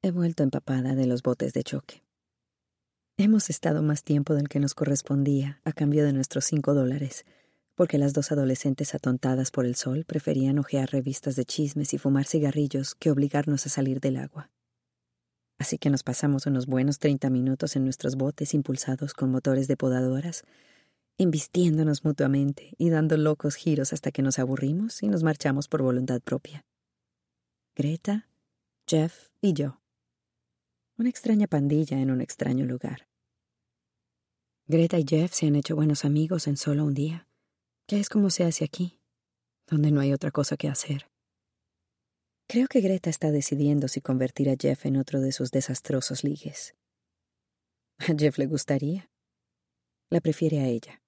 He vuelto empapada de los botes de choque. Hemos estado más tiempo del que nos correspondía a cambio de nuestros cinco dólares, porque las dos adolescentes atontadas por el sol preferían hojear revistas de chismes y fumar cigarrillos que obligarnos a salir del agua. Así que nos pasamos unos buenos treinta minutos en nuestros botes impulsados con motores de podadoras, invistiéndonos mutuamente y dando locos giros hasta que nos aburrimos y nos marchamos por voluntad propia. Greta, Jeff y yo una extraña pandilla en un extraño lugar. Greta y Jeff se han hecho buenos amigos en solo un día, que es como se hace aquí, donde no hay otra cosa que hacer. Creo que Greta está decidiendo si convertir a Jeff en otro de sus desastrosos ligues. A Jeff le gustaría. La prefiere a ella.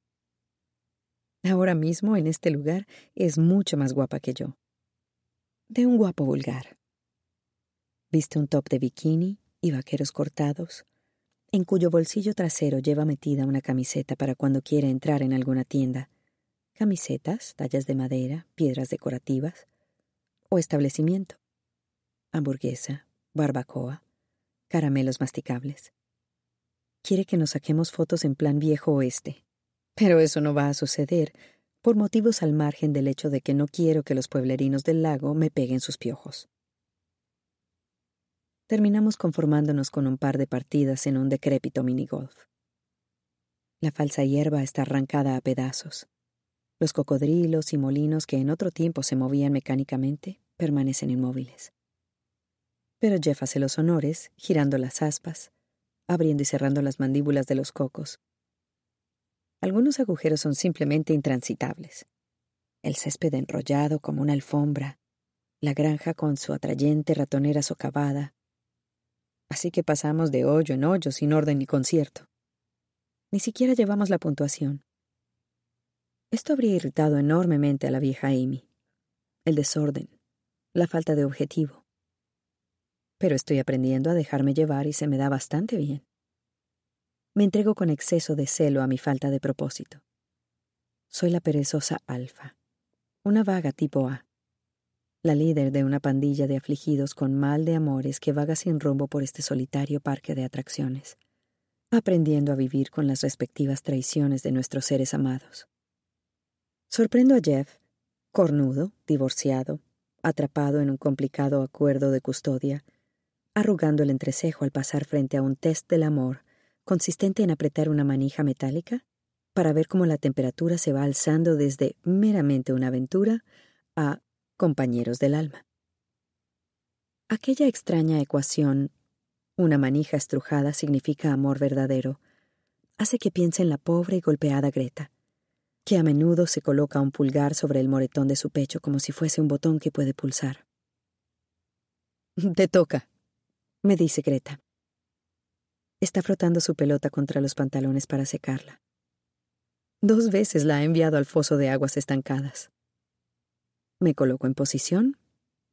Ahora mismo, en este lugar, es mucho más guapa que yo. De un guapo vulgar. Viste un top de bikini, y vaqueros cortados, en cuyo bolsillo trasero lleva metida una camiseta para cuando quiere entrar en alguna tienda. Camisetas, tallas de madera, piedras decorativas o establecimiento. Hamburguesa, barbacoa, caramelos masticables. Quiere que nos saquemos fotos en plan viejo oeste. Pero eso no va a suceder por motivos al margen del hecho de que no quiero que los pueblerinos del lago me peguen sus piojos terminamos conformándonos con un par de partidas en un decrépito minigolf. La falsa hierba está arrancada a pedazos. Los cocodrilos y molinos que en otro tiempo se movían mecánicamente permanecen inmóviles. Pero Jeff hace los honores, girando las aspas, abriendo y cerrando las mandíbulas de los cocos. Algunos agujeros son simplemente intransitables. El césped enrollado como una alfombra, la granja con su atrayente ratonera socavada, así que pasamos de hoyo en hoyo sin orden ni concierto. Ni siquiera llevamos la puntuación. Esto habría irritado enormemente a la vieja Amy. El desorden, la falta de objetivo. Pero estoy aprendiendo a dejarme llevar y se me da bastante bien. Me entrego con exceso de celo a mi falta de propósito. Soy la perezosa alfa, una vaga tipo A la líder de una pandilla de afligidos con mal de amores que vaga sin rumbo por este solitario parque de atracciones, aprendiendo a vivir con las respectivas traiciones de nuestros seres amados. Sorprendo a Jeff, cornudo, divorciado, atrapado en un complicado acuerdo de custodia, arrugando el entrecejo al pasar frente a un test del amor consistente en apretar una manija metálica para ver cómo la temperatura se va alzando desde meramente una aventura a compañeros del alma. Aquella extraña ecuación, una manija estrujada significa amor verdadero, hace que piense en la pobre y golpeada Greta, que a menudo se coloca un pulgar sobre el moretón de su pecho como si fuese un botón que puede pulsar. Te toca, me dice Greta. Está frotando su pelota contra los pantalones para secarla. Dos veces la ha enviado al foso de aguas estancadas. Me coloco en posición,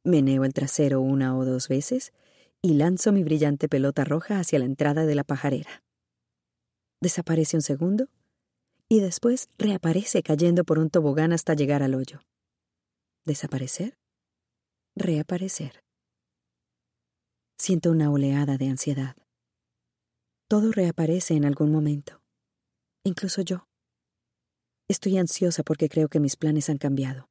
meneo el trasero una o dos veces y lanzo mi brillante pelota roja hacia la entrada de la pajarera. Desaparece un segundo y después reaparece cayendo por un tobogán hasta llegar al hoyo. Desaparecer. Reaparecer. Siento una oleada de ansiedad. Todo reaparece en algún momento, incluso yo. Estoy ansiosa porque creo que mis planes han cambiado.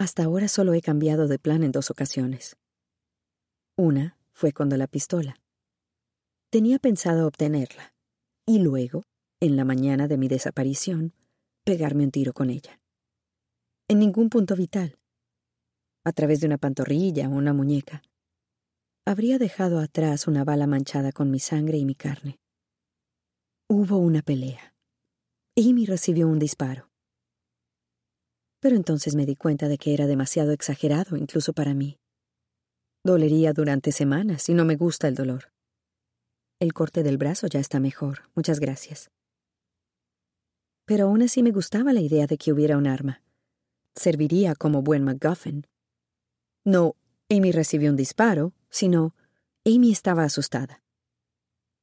Hasta ahora solo he cambiado de plan en dos ocasiones. Una fue cuando la pistola. Tenía pensado obtenerla, y luego, en la mañana de mi desaparición, pegarme un tiro con ella. En ningún punto vital. A través de una pantorrilla o una muñeca. Habría dejado atrás una bala manchada con mi sangre y mi carne. Hubo una pelea. Amy recibió un disparo. Pero entonces me di cuenta de que era demasiado exagerado incluso para mí. Dolería durante semanas y no me gusta el dolor. El corte del brazo ya está mejor, muchas gracias. Pero aún así me gustaba la idea de que hubiera un arma. Serviría como buen MacGuffin. No, Amy recibió un disparo, sino Amy estaba asustada.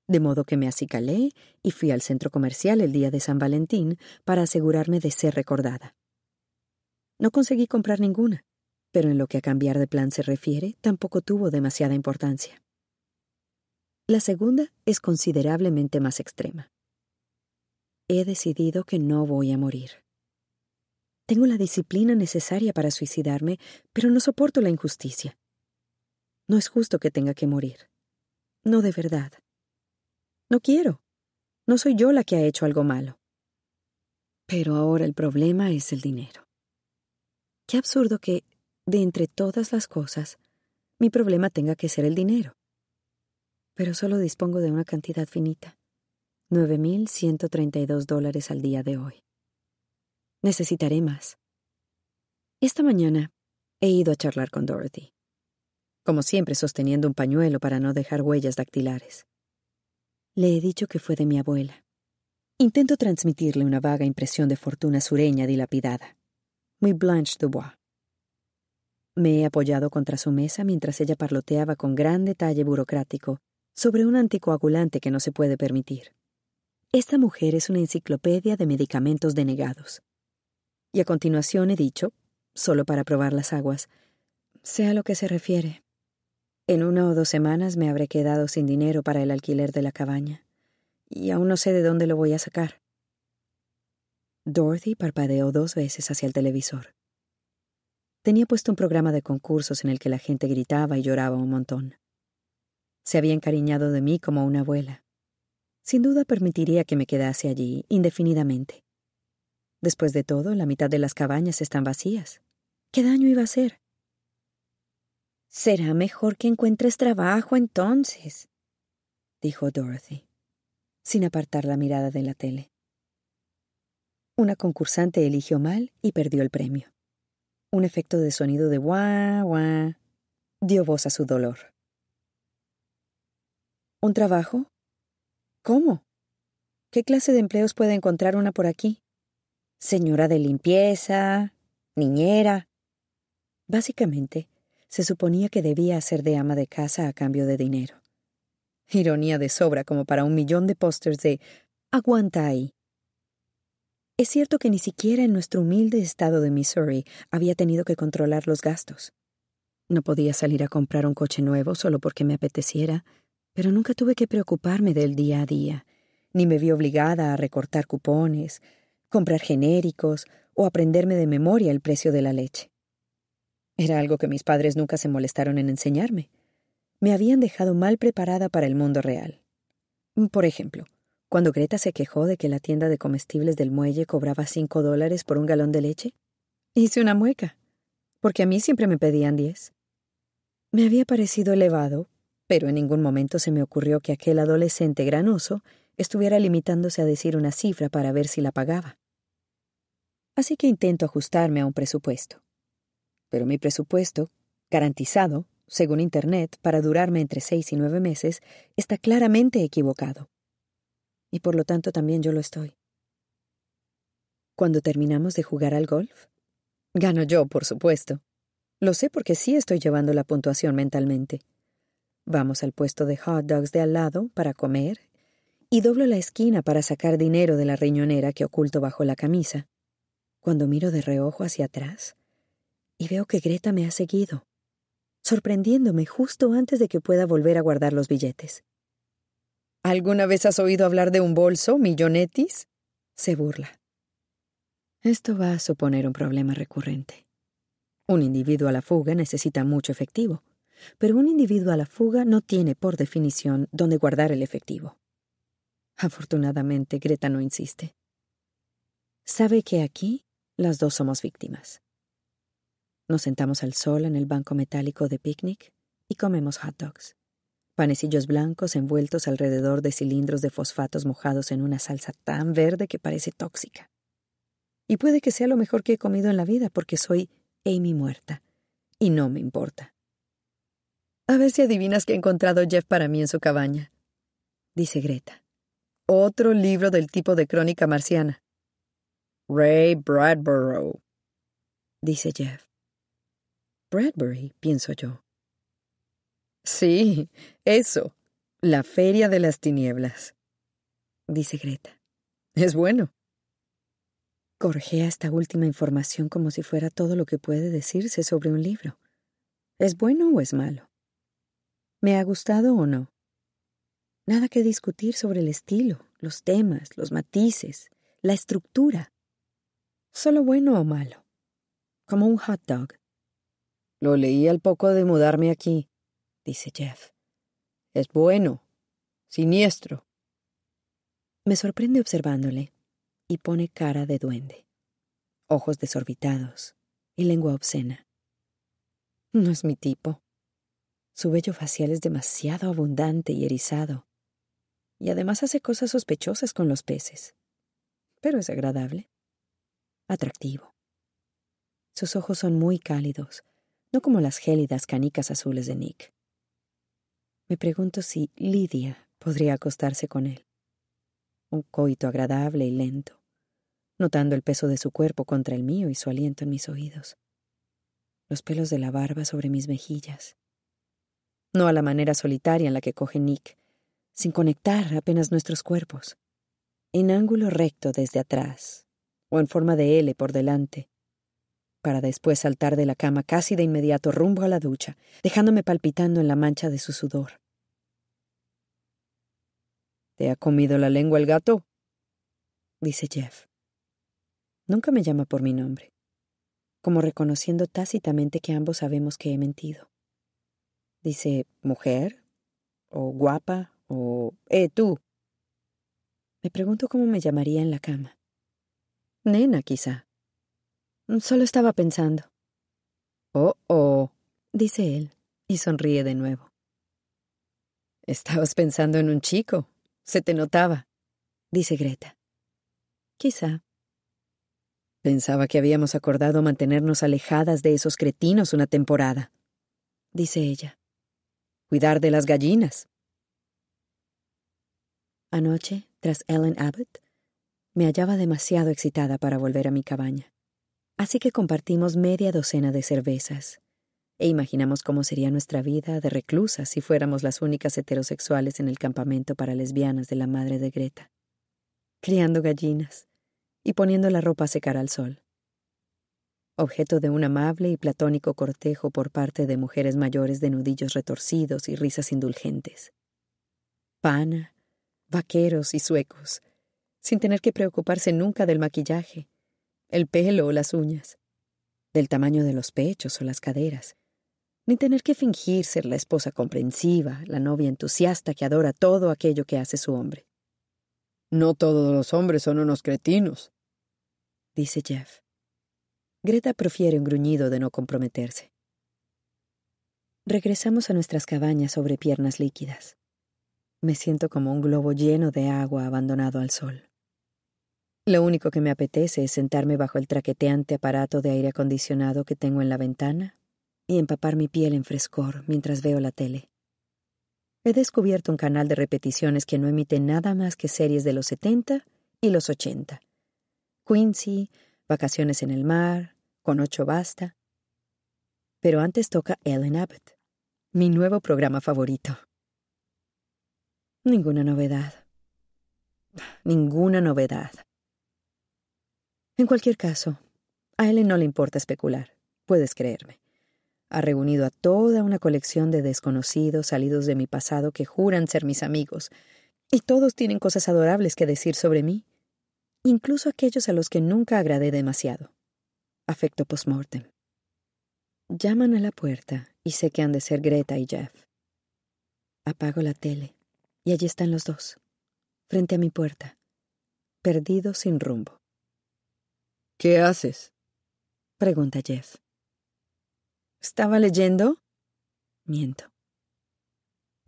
De modo que me acicalé y fui al centro comercial el día de San Valentín para asegurarme de ser recordada. No conseguí comprar ninguna, pero en lo que a cambiar de plan se refiere, tampoco tuvo demasiada importancia. La segunda es considerablemente más extrema. He decidido que no voy a morir. Tengo la disciplina necesaria para suicidarme, pero no soporto la injusticia. No es justo que tenga que morir. No de verdad. No quiero. No soy yo la que ha hecho algo malo. Pero ahora el problema es el dinero. Qué absurdo que, de entre todas las cosas, mi problema tenga que ser el dinero. Pero solo dispongo de una cantidad finita. 9.132 dólares al día de hoy. Necesitaré más. Esta mañana he ido a charlar con Dorothy, como siempre sosteniendo un pañuelo para no dejar huellas dactilares. Le he dicho que fue de mi abuela. Intento transmitirle una vaga impresión de fortuna sureña dilapidada muy Blanche Dubois. Me he apoyado contra su mesa mientras ella parloteaba con gran detalle burocrático sobre un anticoagulante que no se puede permitir. Esta mujer es una enciclopedia de medicamentos denegados. Y a continuación he dicho, solo para probar las aguas, sea lo que se refiere. En una o dos semanas me habré quedado sin dinero para el alquiler de la cabaña, y aún no sé de dónde lo voy a sacar. Dorothy parpadeó dos veces hacia el televisor. Tenía puesto un programa de concursos en el que la gente gritaba y lloraba un montón. Se había encariñado de mí como una abuela. Sin duda permitiría que me quedase allí indefinidamente. Después de todo, la mitad de las cabañas están vacías. ¿Qué daño iba a hacer? Será mejor que encuentres trabajo entonces, dijo Dorothy, sin apartar la mirada de la tele. Una concursante eligió mal y perdió el premio. Un efecto de sonido de guau, guau dio voz a su dolor. ¿Un trabajo? ¿Cómo? ¿Qué clase de empleos puede encontrar una por aquí? Señora de limpieza, niñera. Básicamente, se suponía que debía hacer de ama de casa a cambio de dinero. Ironía de sobra como para un millón de pósters de Aguanta ahí. Es cierto que ni siquiera en nuestro humilde estado de Missouri había tenido que controlar los gastos. No podía salir a comprar un coche nuevo solo porque me apeteciera, pero nunca tuve que preocuparme del día a día, ni me vi obligada a recortar cupones, comprar genéricos o aprenderme de memoria el precio de la leche. Era algo que mis padres nunca se molestaron en enseñarme. Me habían dejado mal preparada para el mundo real. Por ejemplo, cuando Greta se quejó de que la tienda de comestibles del muelle cobraba cinco dólares por un galón de leche, hice una mueca, porque a mí siempre me pedían diez. Me había parecido elevado, pero en ningún momento se me ocurrió que aquel adolescente granoso estuviera limitándose a decir una cifra para ver si la pagaba. Así que intento ajustarme a un presupuesto. Pero mi presupuesto, garantizado, según Internet, para durarme entre seis y nueve meses, está claramente equivocado y por lo tanto también yo lo estoy. Cuando terminamos de jugar al golf, gano yo, por supuesto. Lo sé porque sí estoy llevando la puntuación mentalmente. Vamos al puesto de hot dogs de al lado para comer y doblo la esquina para sacar dinero de la riñonera que oculto bajo la camisa, cuando miro de reojo hacia atrás y veo que Greta me ha seguido, sorprendiéndome justo antes de que pueda volver a guardar los billetes. ¿Alguna vez has oído hablar de un bolso, millonetis? se burla. Esto va a suponer un problema recurrente. Un individuo a la fuga necesita mucho efectivo, pero un individuo a la fuga no tiene, por definición, dónde guardar el efectivo. Afortunadamente, Greta no insiste. Sabe que aquí las dos somos víctimas. Nos sentamos al sol en el banco metálico de picnic y comemos hot dogs. Panecillos blancos envueltos alrededor de cilindros de fosfatos mojados en una salsa tan verde que parece tóxica. Y puede que sea lo mejor que he comido en la vida porque soy Amy muerta. Y no me importa. A ver si adivinas qué ha encontrado Jeff para mí en su cabaña, dice Greta. Otro libro del tipo de crónica marciana. Ray Bradborough, dice Jeff. Bradbury, pienso yo. Sí, eso. La Feria de las Tinieblas, dice Greta. Es bueno. Corjea esta última información como si fuera todo lo que puede decirse sobre un libro. ¿Es bueno o es malo? ¿Me ha gustado o no? Nada que discutir sobre el estilo, los temas, los matices, la estructura. Solo bueno o malo. Como un hot dog. Lo leí al poco de mudarme aquí, dice Jeff. Es bueno, siniestro. Me sorprende observándole y pone cara de duende, ojos desorbitados y lengua obscena. No es mi tipo. Su vello facial es demasiado abundante y erizado. Y además hace cosas sospechosas con los peces. Pero es agradable. Atractivo. Sus ojos son muy cálidos, no como las gélidas canicas azules de Nick. Me pregunto si Lidia podría acostarse con él. Un coito agradable y lento, notando el peso de su cuerpo contra el mío y su aliento en mis oídos. Los pelos de la barba sobre mis mejillas no a la manera solitaria en la que coge Nick, sin conectar apenas nuestros cuerpos, en ángulo recto desde atrás, o en forma de L por delante, para después saltar de la cama casi de inmediato rumbo a la ducha, dejándome palpitando en la mancha de su sudor. ¿Te ha comido la lengua el gato? dice Jeff. Nunca me llama por mi nombre, como reconociendo tácitamente que ambos sabemos que he mentido. Dice mujer, o guapa, o eh, tú. Me pregunto cómo me llamaría en la cama. Nena, quizá. Solo estaba pensando. Oh, oh, dice él, y sonríe de nuevo. Estabas pensando en un chico. Se te notaba, dice Greta. Quizá. Pensaba que habíamos acordado mantenernos alejadas de esos cretinos una temporada, dice ella cuidar de las gallinas. Anoche, tras Ellen Abbott, me hallaba demasiado excitada para volver a mi cabaña. Así que compartimos media docena de cervezas. E imaginamos cómo sería nuestra vida de reclusas si fuéramos las únicas heterosexuales en el campamento para lesbianas de la madre de Greta, criando gallinas y poniendo la ropa a secar al sol. Objeto de un amable y platónico cortejo por parte de mujeres mayores de nudillos retorcidos y risas indulgentes. Pana, vaqueros y suecos, sin tener que preocuparse nunca del maquillaje, el pelo o las uñas, del tamaño de los pechos o las caderas, ni tener que fingir ser la esposa comprensiva, la novia entusiasta que adora todo aquello que hace su hombre. No todos los hombres son unos cretinos, dice Jeff. Greta profiere un gruñido de no comprometerse. Regresamos a nuestras cabañas sobre piernas líquidas. Me siento como un globo lleno de agua abandonado al sol. Lo único que me apetece es sentarme bajo el traqueteante aparato de aire acondicionado que tengo en la ventana y empapar mi piel en frescor mientras veo la tele. He descubierto un canal de repeticiones que no emite nada más que series de los 70 y los 80. Quincy, Vacaciones en el mar, con ocho basta. Pero antes toca Ellen Abbott, mi nuevo programa favorito. Ninguna novedad. Ninguna novedad. En cualquier caso, a Ellen no le importa especular, puedes creerme. Ha reunido a toda una colección de desconocidos salidos de mi pasado que juran ser mis amigos, y todos tienen cosas adorables que decir sobre mí incluso aquellos a los que nunca agradé demasiado. Afecto post-mortem. Llaman a la puerta y sé que han de ser Greta y Jeff. Apago la tele y allí están los dos, frente a mi puerta, perdidos sin rumbo. ¿Qué haces? pregunta Jeff. ¿Estaba leyendo? Miento.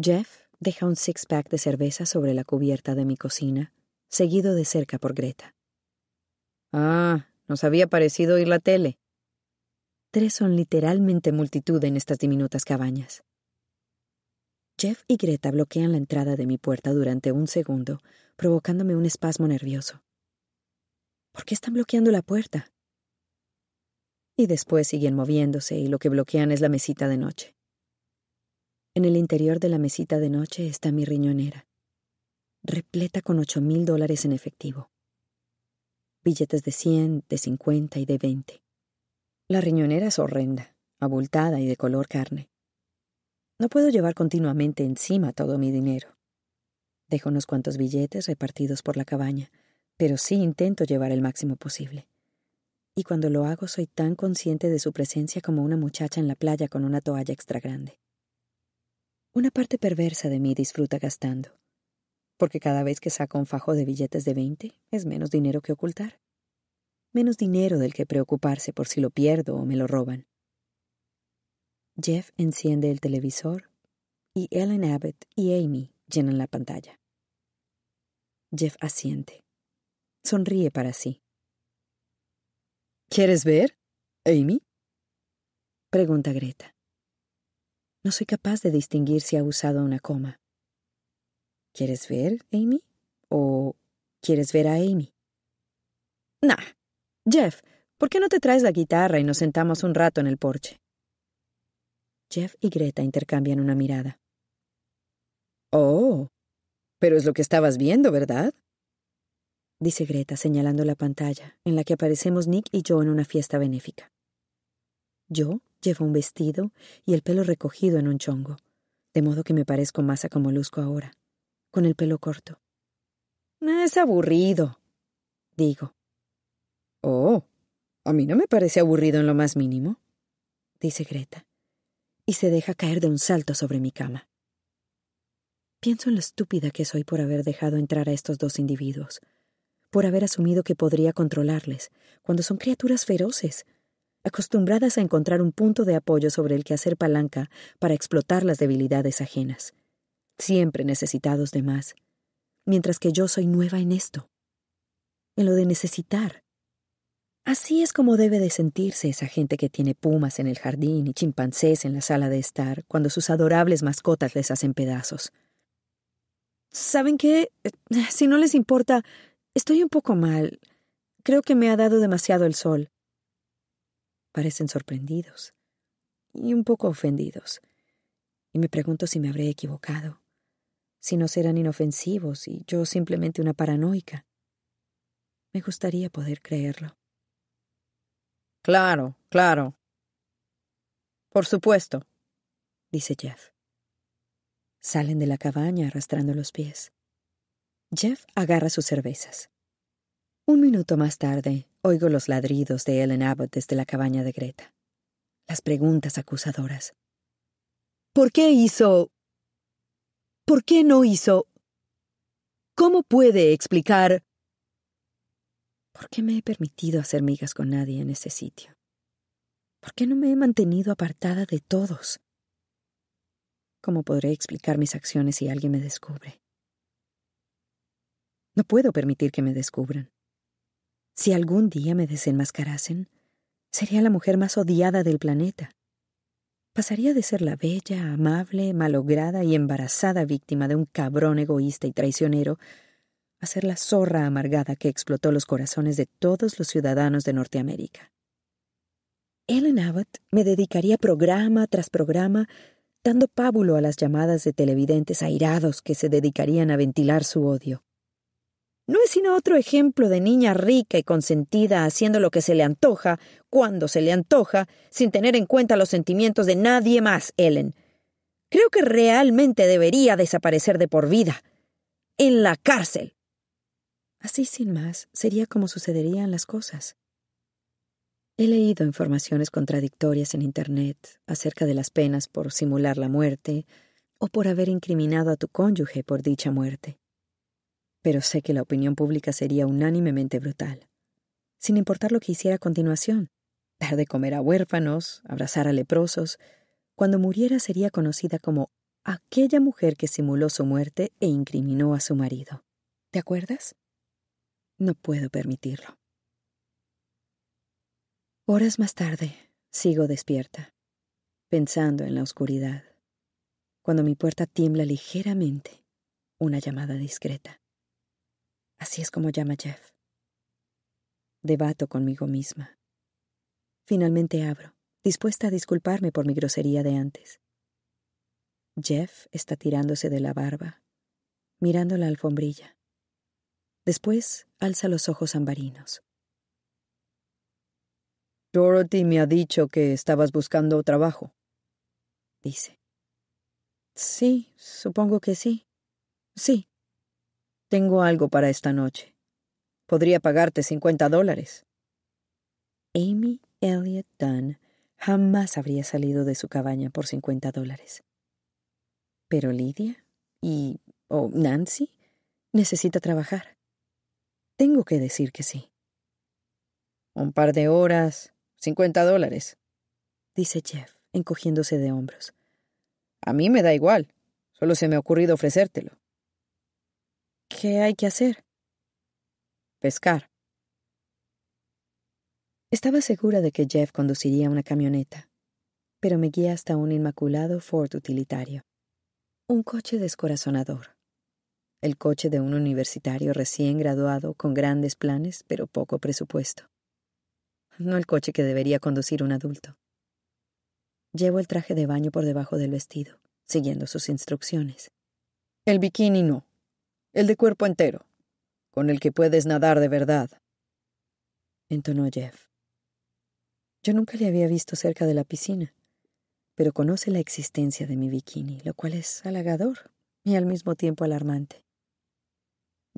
Jeff deja un six-pack de cerveza sobre la cubierta de mi cocina, seguido de cerca por Greta. Ah, nos había parecido oír la tele. Tres son literalmente multitud en estas diminutas cabañas. Jeff y Greta bloquean la entrada de mi puerta durante un segundo, provocándome un espasmo nervioso. ¿Por qué están bloqueando la puerta? Y después siguen moviéndose y lo que bloquean es la mesita de noche. En el interior de la mesita de noche está mi riñonera, repleta con ocho mil dólares en efectivo. Billetes de cien, de cincuenta y de veinte. La riñonera es horrenda, abultada y de color carne. No puedo llevar continuamente encima todo mi dinero. Dejo unos cuantos billetes repartidos por la cabaña, pero sí intento llevar el máximo posible. Y cuando lo hago soy tan consciente de su presencia como una muchacha en la playa con una toalla extra grande. Una parte perversa de mí disfruta gastando, porque cada vez que saco un fajo de billetes de veinte es menos dinero que ocultar menos dinero del que preocuparse por si lo pierdo o me lo roban. Jeff enciende el televisor y Ellen Abbott y Amy llenan la pantalla. Jeff asiente. Sonríe para sí. ¿Quieres ver, Amy? Pregunta Greta. No soy capaz de distinguir si ha usado una coma. ¿Quieres ver, Amy? ¿O quieres ver a Amy? Nah, Jeff, ¿por qué no te traes la guitarra y nos sentamos un rato en el porche? Jeff y Greta intercambian una mirada. Oh, pero es lo que estabas viendo, ¿verdad? Dice Greta señalando la pantalla en la que aparecemos Nick y yo en una fiesta benéfica. Yo llevo un vestido y el pelo recogido en un chongo, de modo que me parezco más como luzco ahora, con el pelo corto. Es aburrido, digo. Oh, a mí no me parece aburrido en lo más mínimo, dice Greta, y se deja caer de un salto sobre mi cama. Pienso en lo estúpida que soy por haber dejado entrar a estos dos individuos, por haber asumido que podría controlarles, cuando son criaturas feroces, acostumbradas a encontrar un punto de apoyo sobre el que hacer palanca para explotar las debilidades ajenas, siempre necesitados de más, mientras que yo soy nueva en esto, en lo de necesitar, Así es como debe de sentirse esa gente que tiene pumas en el jardín y chimpancés en la sala de estar cuando sus adorables mascotas les hacen pedazos. ¿Saben qué? Eh, si no les importa, estoy un poco mal. Creo que me ha dado demasiado el sol. Parecen sorprendidos y un poco ofendidos. Y me pregunto si me habré equivocado, si no serán inofensivos y yo simplemente una paranoica. Me gustaría poder creerlo. Claro, claro. Por supuesto, dice Jeff. Salen de la cabaña arrastrando los pies. Jeff agarra sus cervezas. Un minuto más tarde, oigo los ladridos de Ellen Abbott desde la cabaña de Greta. Las preguntas acusadoras. ¿Por qué hizo... ¿Por qué no hizo... ¿Cómo puede explicar... ¿Por qué me he permitido hacer migas con nadie en ese sitio? ¿Por qué no me he mantenido apartada de todos? ¿Cómo podré explicar mis acciones si alguien me descubre? No puedo permitir que me descubran. Si algún día me desenmascarasen, sería la mujer más odiada del planeta. Pasaría de ser la bella, amable, malograda y embarazada víctima de un cabrón egoísta y traicionero a ser la zorra amargada que explotó los corazones de todos los ciudadanos de Norteamérica. Ellen Abbott me dedicaría programa tras programa dando pábulo a las llamadas de televidentes airados que se dedicarían a ventilar su odio. No es sino otro ejemplo de niña rica y consentida haciendo lo que se le antoja, cuando se le antoja, sin tener en cuenta los sentimientos de nadie más, Ellen. Creo que realmente debería desaparecer de por vida. En la cárcel. Así sin más, sería como sucederían las cosas. He leído informaciones contradictorias en Internet acerca de las penas por simular la muerte o por haber incriminado a tu cónyuge por dicha muerte. Pero sé que la opinión pública sería unánimemente brutal, sin importar lo que hiciera a continuación, dar de comer a huérfanos, abrazar a leprosos, cuando muriera sería conocida como aquella mujer que simuló su muerte e incriminó a su marido. ¿Te acuerdas? No puedo permitirlo. Horas más tarde, sigo despierta, pensando en la oscuridad, cuando mi puerta tiembla ligeramente, una llamada discreta. Así es como llama Jeff. Debato conmigo misma. Finalmente abro, dispuesta a disculparme por mi grosería de antes. Jeff está tirándose de la barba, mirando la alfombrilla. Después alza los ojos ambarinos. Dorothy me ha dicho que estabas buscando trabajo, dice. Sí, supongo que sí. Sí. Tengo algo para esta noche. Podría pagarte cincuenta dólares. Amy Elliot Dunn jamás habría salido de su cabaña por cincuenta dólares. Pero Lidia y... o Nancy necesita trabajar. Tengo que decir que sí. Un par de horas, cincuenta dólares, dice Jeff, encogiéndose de hombros. A mí me da igual. Solo se me ha ocurrido ofrecértelo. ¿Qué hay que hacer? Pescar. Estaba segura de que Jeff conduciría una camioneta, pero me guía hasta un inmaculado Ford utilitario. Un coche descorazonador. El coche de un universitario recién graduado con grandes planes pero poco presupuesto. No el coche que debería conducir un adulto. Llevo el traje de baño por debajo del vestido, siguiendo sus instrucciones. El bikini no. El de cuerpo entero, con el que puedes nadar de verdad. Entonó Jeff. Yo nunca le había visto cerca de la piscina pero conoce la existencia de mi bikini, lo cual es halagador y al mismo tiempo alarmante.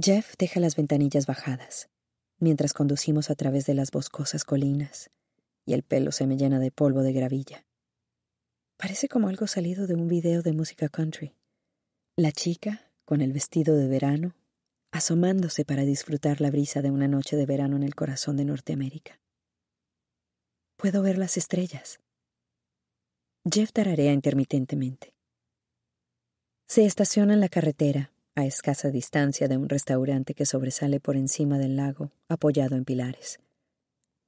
Jeff deja las ventanillas bajadas, mientras conducimos a través de las boscosas colinas, y el pelo se me llena de polvo de gravilla. Parece como algo salido de un video de música country. La chica, con el vestido de verano, asomándose para disfrutar la brisa de una noche de verano en el corazón de Norteamérica. Puedo ver las estrellas, Jeff tararea intermitentemente. Se estaciona en la carretera, a escasa distancia de un restaurante que sobresale por encima del lago, apoyado en pilares.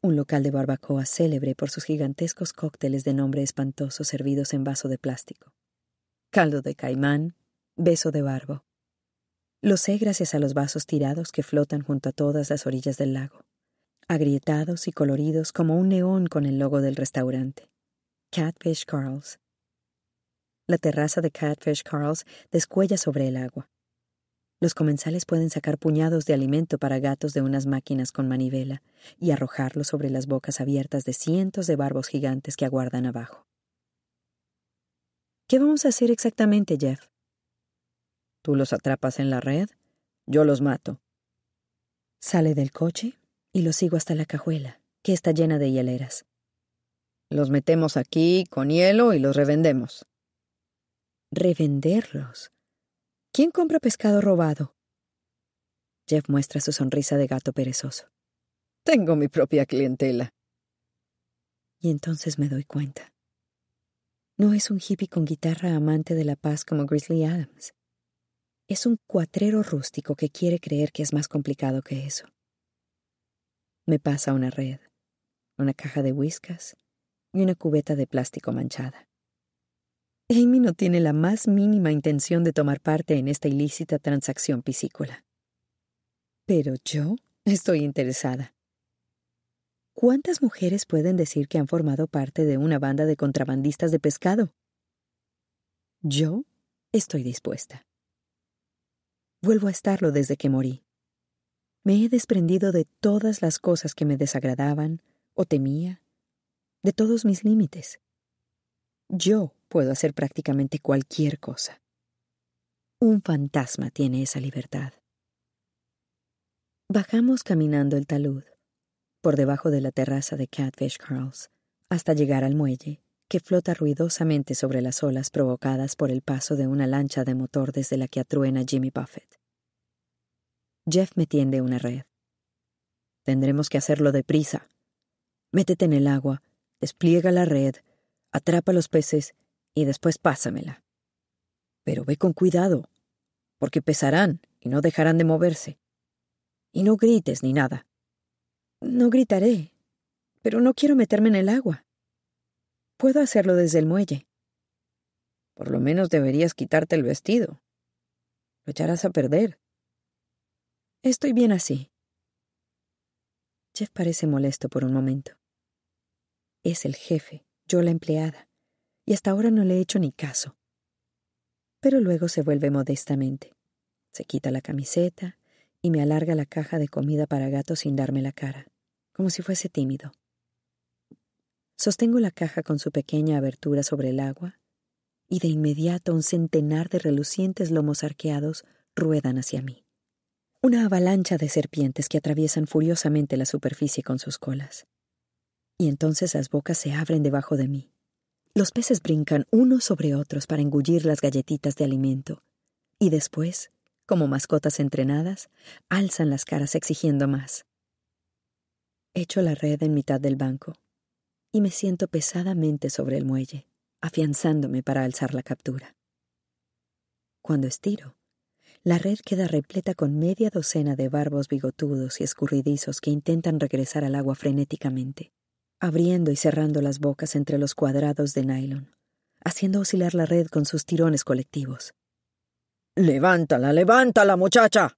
Un local de barbacoa célebre por sus gigantescos cócteles de nombre espantoso servidos en vaso de plástico. Caldo de caimán, beso de barbo. Lo sé gracias a los vasos tirados que flotan junto a todas las orillas del lago, agrietados y coloridos como un neón con el logo del restaurante. Catfish Carls. La terraza de Catfish Carls descuella sobre el agua. Los comensales pueden sacar puñados de alimento para gatos de unas máquinas con manivela y arrojarlos sobre las bocas abiertas de cientos de barbos gigantes que aguardan abajo. ¿Qué vamos a hacer exactamente, Jeff? Tú los atrapas en la red, yo los mato. Sale del coche y lo sigo hasta la cajuela, que está llena de hieleras. Los metemos aquí con hielo y los revendemos. ¿Revenderlos? ¿Quién compra pescado robado? Jeff muestra su sonrisa de gato perezoso. Tengo mi propia clientela. Y entonces me doy cuenta. No es un hippie con guitarra amante de la paz como Grizzly Adams. Es un cuatrero rústico que quiere creer que es más complicado que eso. Me pasa una red, una caja de whiskas, y una cubeta de plástico manchada. Amy no tiene la más mínima intención de tomar parte en esta ilícita transacción piscícola. Pero yo estoy interesada. ¿Cuántas mujeres pueden decir que han formado parte de una banda de contrabandistas de pescado? Yo estoy dispuesta. Vuelvo a estarlo desde que morí. Me he desprendido de todas las cosas que me desagradaban o temía de todos mis límites. Yo puedo hacer prácticamente cualquier cosa. Un fantasma tiene esa libertad. Bajamos caminando el talud, por debajo de la terraza de Catfish Carls, hasta llegar al muelle, que flota ruidosamente sobre las olas provocadas por el paso de una lancha de motor desde la que atruena Jimmy Buffett. Jeff me tiende una red. Tendremos que hacerlo deprisa. Métete en el agua, despliega la red, atrapa los peces y después pásamela. Pero ve con cuidado, porque pesarán y no dejarán de moverse. Y no grites ni nada. No gritaré, pero no quiero meterme en el agua. Puedo hacerlo desde el muelle. Por lo menos deberías quitarte el vestido. Lo echarás a perder. Estoy bien así. Jeff parece molesto por un momento. Es el jefe, yo la empleada, y hasta ahora no le he hecho ni caso. Pero luego se vuelve modestamente. Se quita la camiseta y me alarga la caja de comida para gatos sin darme la cara, como si fuese tímido. Sostengo la caja con su pequeña abertura sobre el agua y de inmediato un centenar de relucientes lomos arqueados ruedan hacia mí. Una avalancha de serpientes que atraviesan furiosamente la superficie con sus colas. Y entonces las bocas se abren debajo de mí. Los peces brincan unos sobre otros para engullir las galletitas de alimento. Y después como mascotas entrenadas, alzan las caras exigiendo más. Echo la red en mitad del banco y me siento pesadamente sobre el muelle, afianzándome para alzar la captura. Cuando estiro, la red queda repleta con media docena de barbos bigotudos y escurridizos que intentan regresar al agua frenéticamente, abriendo y cerrando las bocas entre los cuadrados de nylon, haciendo oscilar la red con sus tirones colectivos. Levántala, levántala, muchacha.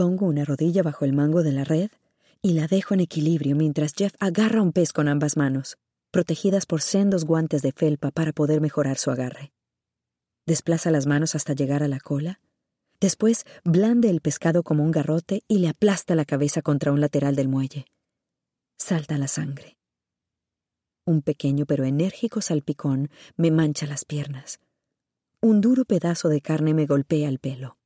Pongo una rodilla bajo el mango de la red y la dejo en equilibrio mientras Jeff agarra un pez con ambas manos, protegidas por sendos guantes de felpa para poder mejorar su agarre. Desplaza las manos hasta llegar a la cola, después blande el pescado como un garrote y le aplasta la cabeza contra un lateral del muelle. Salta la sangre. Un pequeño pero enérgico salpicón me mancha las piernas. Un duro pedazo de carne me golpea el pelo.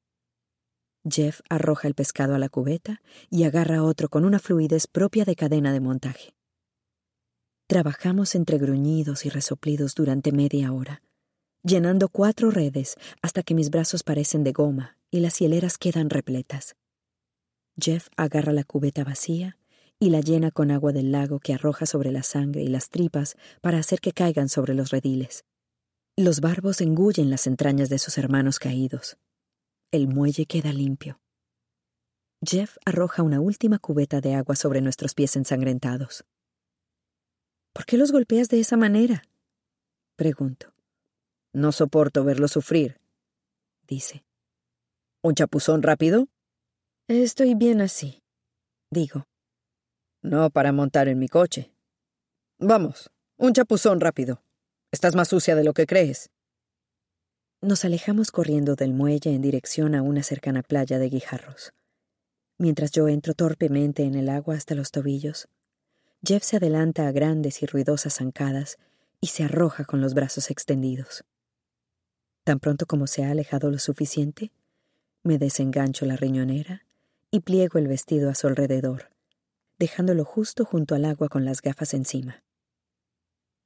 Jeff arroja el pescado a la cubeta y agarra otro con una fluidez propia de cadena de montaje. Trabajamos entre gruñidos y resoplidos durante media hora, llenando cuatro redes hasta que mis brazos parecen de goma y las hieleras quedan repletas. Jeff agarra la cubeta vacía y la llena con agua del lago que arroja sobre la sangre y las tripas para hacer que caigan sobre los rediles. Los barbos engullen las entrañas de sus hermanos caídos. El muelle queda limpio. Jeff arroja una última cubeta de agua sobre nuestros pies ensangrentados. ¿Por qué los golpeas de esa manera? Pregunto. No soporto verlo sufrir, dice. ¿Un chapuzón rápido? Estoy bien así, digo. No para montar en mi coche. Vamos, un chapuzón rápido. Estás más sucia de lo que crees. Nos alejamos corriendo del muelle en dirección a una cercana playa de guijarros. Mientras yo entro torpemente en el agua hasta los tobillos, Jeff se adelanta a grandes y ruidosas zancadas y se arroja con los brazos extendidos. Tan pronto como se ha alejado lo suficiente, me desengancho la riñonera y pliego el vestido a su alrededor, dejándolo justo junto al agua con las gafas encima.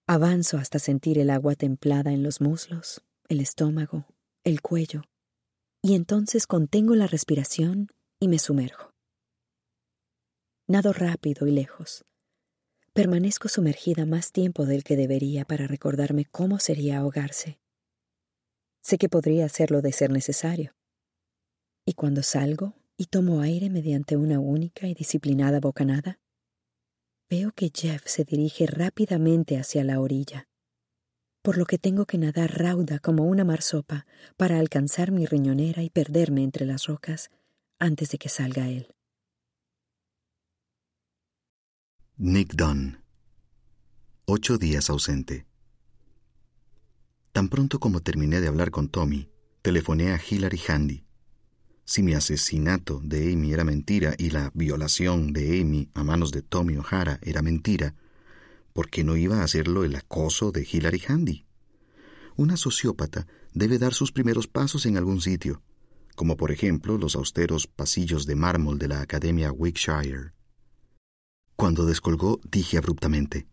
Avanzo hasta sentir el agua templada en los muslos, el estómago, el cuello, y entonces contengo la respiración y me sumerjo. Nado rápido y lejos. Permanezco sumergida más tiempo del que debería para recordarme cómo sería ahogarse. Sé que podría hacerlo de ser necesario. Y cuando salgo y tomo aire mediante una única y disciplinada bocanada, veo que Jeff se dirige rápidamente hacia la orilla, por lo que tengo que nadar rauda como una marsopa para alcanzar mi riñonera y perderme entre las rocas antes de que salga él. Nick Dunn. Ocho días ausente. Tan pronto como terminé de hablar con Tommy, telefoné a Hillary Handy. Si mi asesinato de Amy era mentira y la violación de Amy a manos de Tommy O'Hara era mentira, ¿por qué no iba a hacerlo el acoso de Hillary Handy? Una sociópata debe dar sus primeros pasos en algún sitio, como por ejemplo los austeros pasillos de mármol de la Academia Wickshire. Cuando descolgó, dije abruptamente,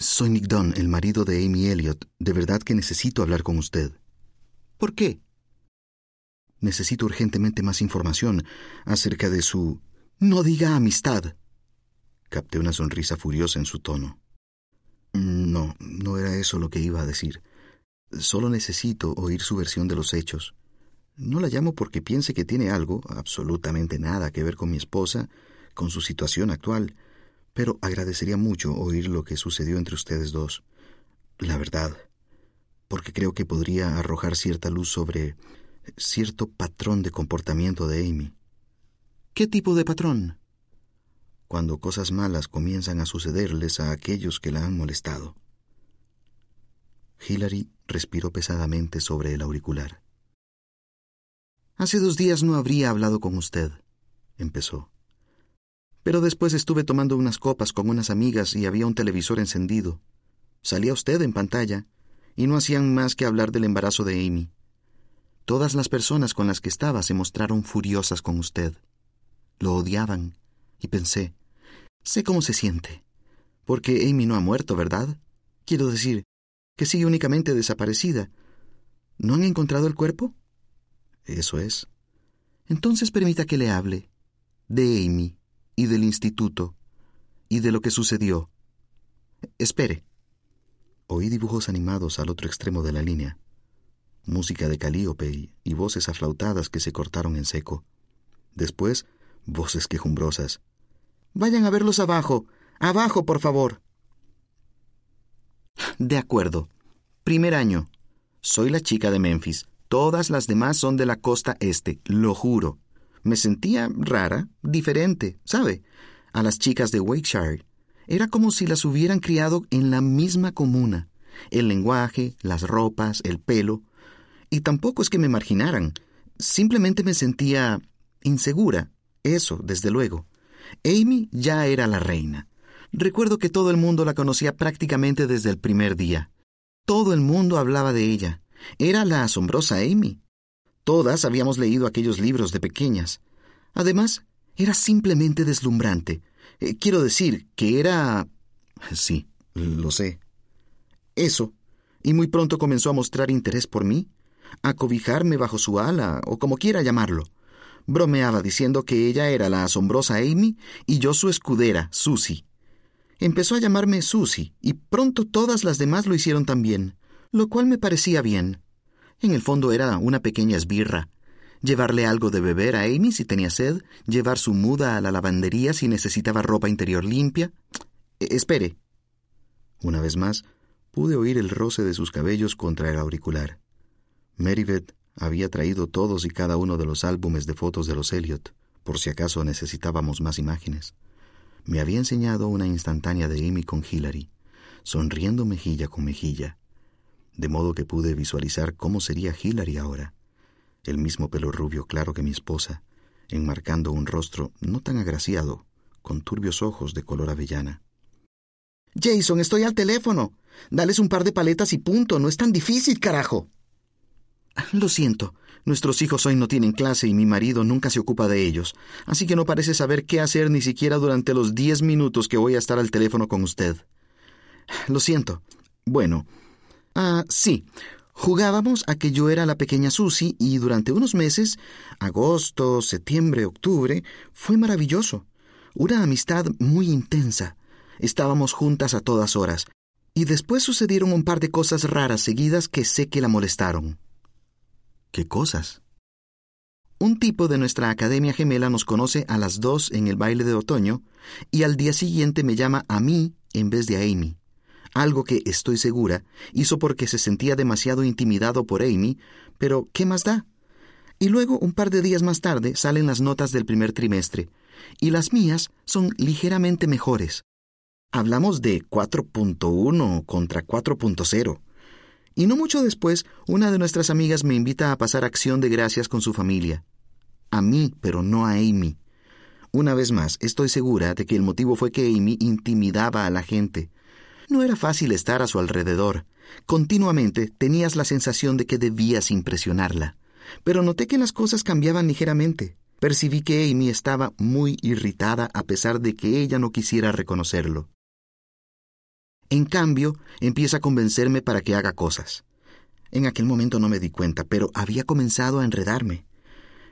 Soy Nick Dunn, el marido de Amy Elliot. De verdad que necesito hablar con usted. ¿Por qué? Necesito urgentemente más información acerca de su... No diga amistad. Capté una sonrisa furiosa en su tono. No, no era eso lo que iba a decir. Solo necesito oír su versión de los hechos. No la llamo porque piense que tiene algo, absolutamente nada que ver con mi esposa, con su situación actual, pero agradecería mucho oír lo que sucedió entre ustedes dos. La verdad, porque creo que podría arrojar cierta luz sobre cierto patrón de comportamiento de Amy. ¿Qué tipo de patrón? Cuando cosas malas comienzan a sucederles a aquellos que la han molestado. Hillary respiró pesadamente sobre el auricular. Hace dos días no habría hablado con usted, empezó. Pero después estuve tomando unas copas con unas amigas y había un televisor encendido. Salía usted en pantalla, y no hacían más que hablar del embarazo de Amy. Todas las personas con las que estaba se mostraron furiosas con usted. Lo odiaban, y pensé, sé cómo se siente. Porque Amy no ha muerto, ¿verdad? Quiero decir, que sigue únicamente desaparecida. ¿No han encontrado el cuerpo? Eso es. Entonces permita que le hable de Amy y del instituto y de lo que sucedió. Espere. Oí dibujos animados al otro extremo de la línea, música de calíope y, voces aflautadas que se cortaron en seco. Después, voces quejumbrosas. Vayan a verlos abajo. Abajo, por favor. De acuerdo. Primer año. Soy la chica de Memphis. Todas las demás son de la costa este, lo juro. Me sentía rara, diferente, ¿sabe? A las chicas de Wakeshire. Era como si las hubieran criado en la misma comuna. El lenguaje, las ropas, el pelo. Y tampoco es que me marginaran. Simplemente me sentía insegura. Eso, desde luego. Amy ya era la reina. Recuerdo que todo el mundo la conocía prácticamente desde el primer día. Todo el mundo hablaba de ella. Era la asombrosa Amy. Todas habíamos leído aquellos libros de pequeñas. Además, era simplemente deslumbrante. Eh, quiero decir que era... Sí, lo sé. Eso. Y muy pronto comenzó a mostrar interés por mí, a cobijarme bajo su ala, o como quiera llamarlo. Bromeaba diciendo que ella era la asombrosa Amy y yo su escudera, Susie. Empezó a llamarme Susie, y pronto todas las demás lo hicieron también lo cual me parecía bien. En el fondo era una pequeña esbirra. llevarle algo de beber a Amy si tenía sed, llevar su muda a la lavandería si necesitaba ropa interior limpia. E, espere. Una vez más, pude oír el roce de sus cabellos contra el auricular. Meribeth había traído todos y cada uno de los álbumes de fotos de los Elliot, por si acaso necesitábamos más imágenes. Me había enseñado una instantánea de Amy con Hillary, sonriendo mejilla con mejilla, de modo que pude visualizar cómo sería Hillary ahora el mismo pelo rubio claro que mi esposa, enmarcando un rostro no tan agraciado, con turbios ojos de color avellana. Jason, estoy al teléfono. Dales un par de paletas y punto. No es tan difícil, carajo. Lo siento. Nuestros hijos hoy no tienen clase y mi marido nunca se ocupa de ellos, así que no parece saber qué hacer ni siquiera durante los diez minutos que voy a estar al teléfono con usted. Lo siento. Bueno. Ah, sí. Jugábamos a que yo era la pequeña Susy y durante unos meses, agosto, septiembre, octubre, fue maravilloso. Una amistad muy intensa. Estábamos juntas a todas horas. Y después sucedieron un par de cosas raras seguidas que sé que la molestaron. ¿Qué cosas? Un tipo de nuestra academia gemela nos conoce a las dos en el baile de otoño y al día siguiente me llama a mí en vez de a Amy algo que, estoy segura, hizo porque se sentía demasiado intimidado por Amy, pero ¿qué más da? Y luego, un par de días más tarde, salen las notas del primer trimestre, y las mías son ligeramente mejores. Hablamos de 4.1 contra 4.0. Y no mucho después, una de nuestras amigas me invita a pasar acción de gracias con su familia. A mí, pero no a Amy. Una vez más, estoy segura de que el motivo fue que Amy intimidaba a la gente. No era fácil estar a su alrededor. Continuamente tenías la sensación de que debías impresionarla. Pero noté que las cosas cambiaban ligeramente. Percibí que Amy estaba muy irritada a pesar de que ella no quisiera reconocerlo. En cambio, empieza a convencerme para que haga cosas. En aquel momento no me di cuenta, pero había comenzado a enredarme.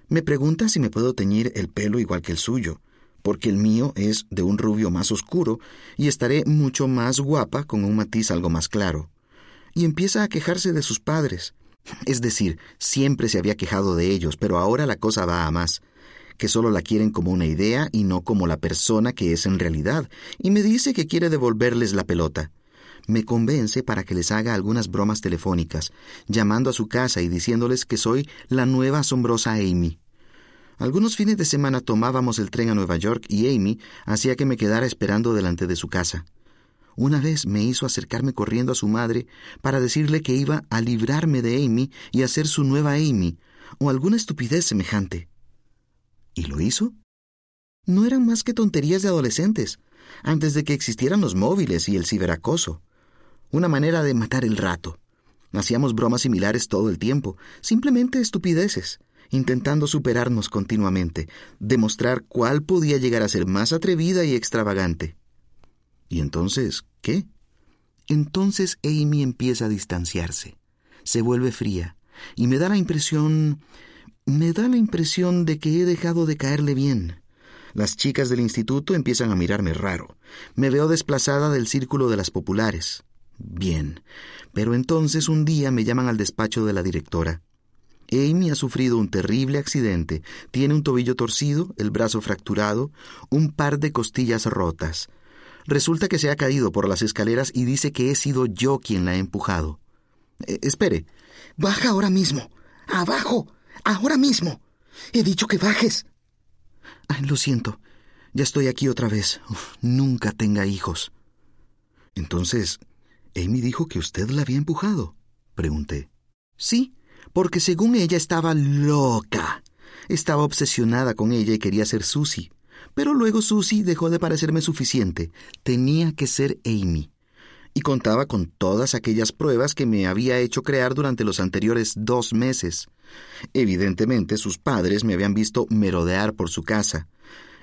Me pregunta si me puedo teñir el pelo igual que el suyo, porque el mío es de un rubio más oscuro y estaré mucho más guapa con un matiz algo más claro. Y empieza a quejarse de sus padres. Es decir, siempre se había quejado de ellos, pero ahora la cosa va a más que solo la quieren como una idea y no como la persona que es en realidad, y me dice que quiere devolverles la pelota. Me convence para que les haga algunas bromas telefónicas, llamando a su casa y diciéndoles que soy la nueva asombrosa Amy. Algunos fines de semana tomábamos el tren a Nueva York y Amy hacía que me quedara esperando delante de su casa. Una vez me hizo acercarme corriendo a su madre para decirle que iba a librarme de Amy y a ser su nueva Amy, o alguna estupidez semejante. ¿Y lo hizo? No eran más que tonterías de adolescentes, antes de que existieran los móviles y el ciberacoso. Una manera de matar el rato. Hacíamos bromas similares todo el tiempo, simplemente estupideces intentando superarnos continuamente, demostrar cuál podía llegar a ser más atrevida y extravagante. ¿Y entonces qué? Entonces Amy empieza a distanciarse, se vuelve fría, y me da la impresión... me da la impresión de que he dejado de caerle bien. Las chicas del instituto empiezan a mirarme raro. Me veo desplazada del círculo de las populares. Bien. Pero entonces un día me llaman al despacho de la directora Amy ha sufrido un terrible accidente. Tiene un tobillo torcido, el brazo fracturado, un par de costillas rotas. Resulta que se ha caído por las escaleras y dice que he sido yo quien la ha empujado. Eh, espere. Baja ahora mismo. Abajo. Ahora mismo. He dicho que bajes. lo siento. Ya estoy aquí otra vez. nunca tenga hijos. Entonces, Amy dijo que usted la había empujado. Pregunté. Sí, porque según ella estaba loca. Estaba obsesionada con ella y quería ser Susie. Pero luego Susie dejó de parecerme suficiente. Tenía que ser Amy. Y contaba con todas aquellas pruebas que me había hecho crear durante los anteriores dos meses. Evidentemente sus padres me habían visto merodear por su casa.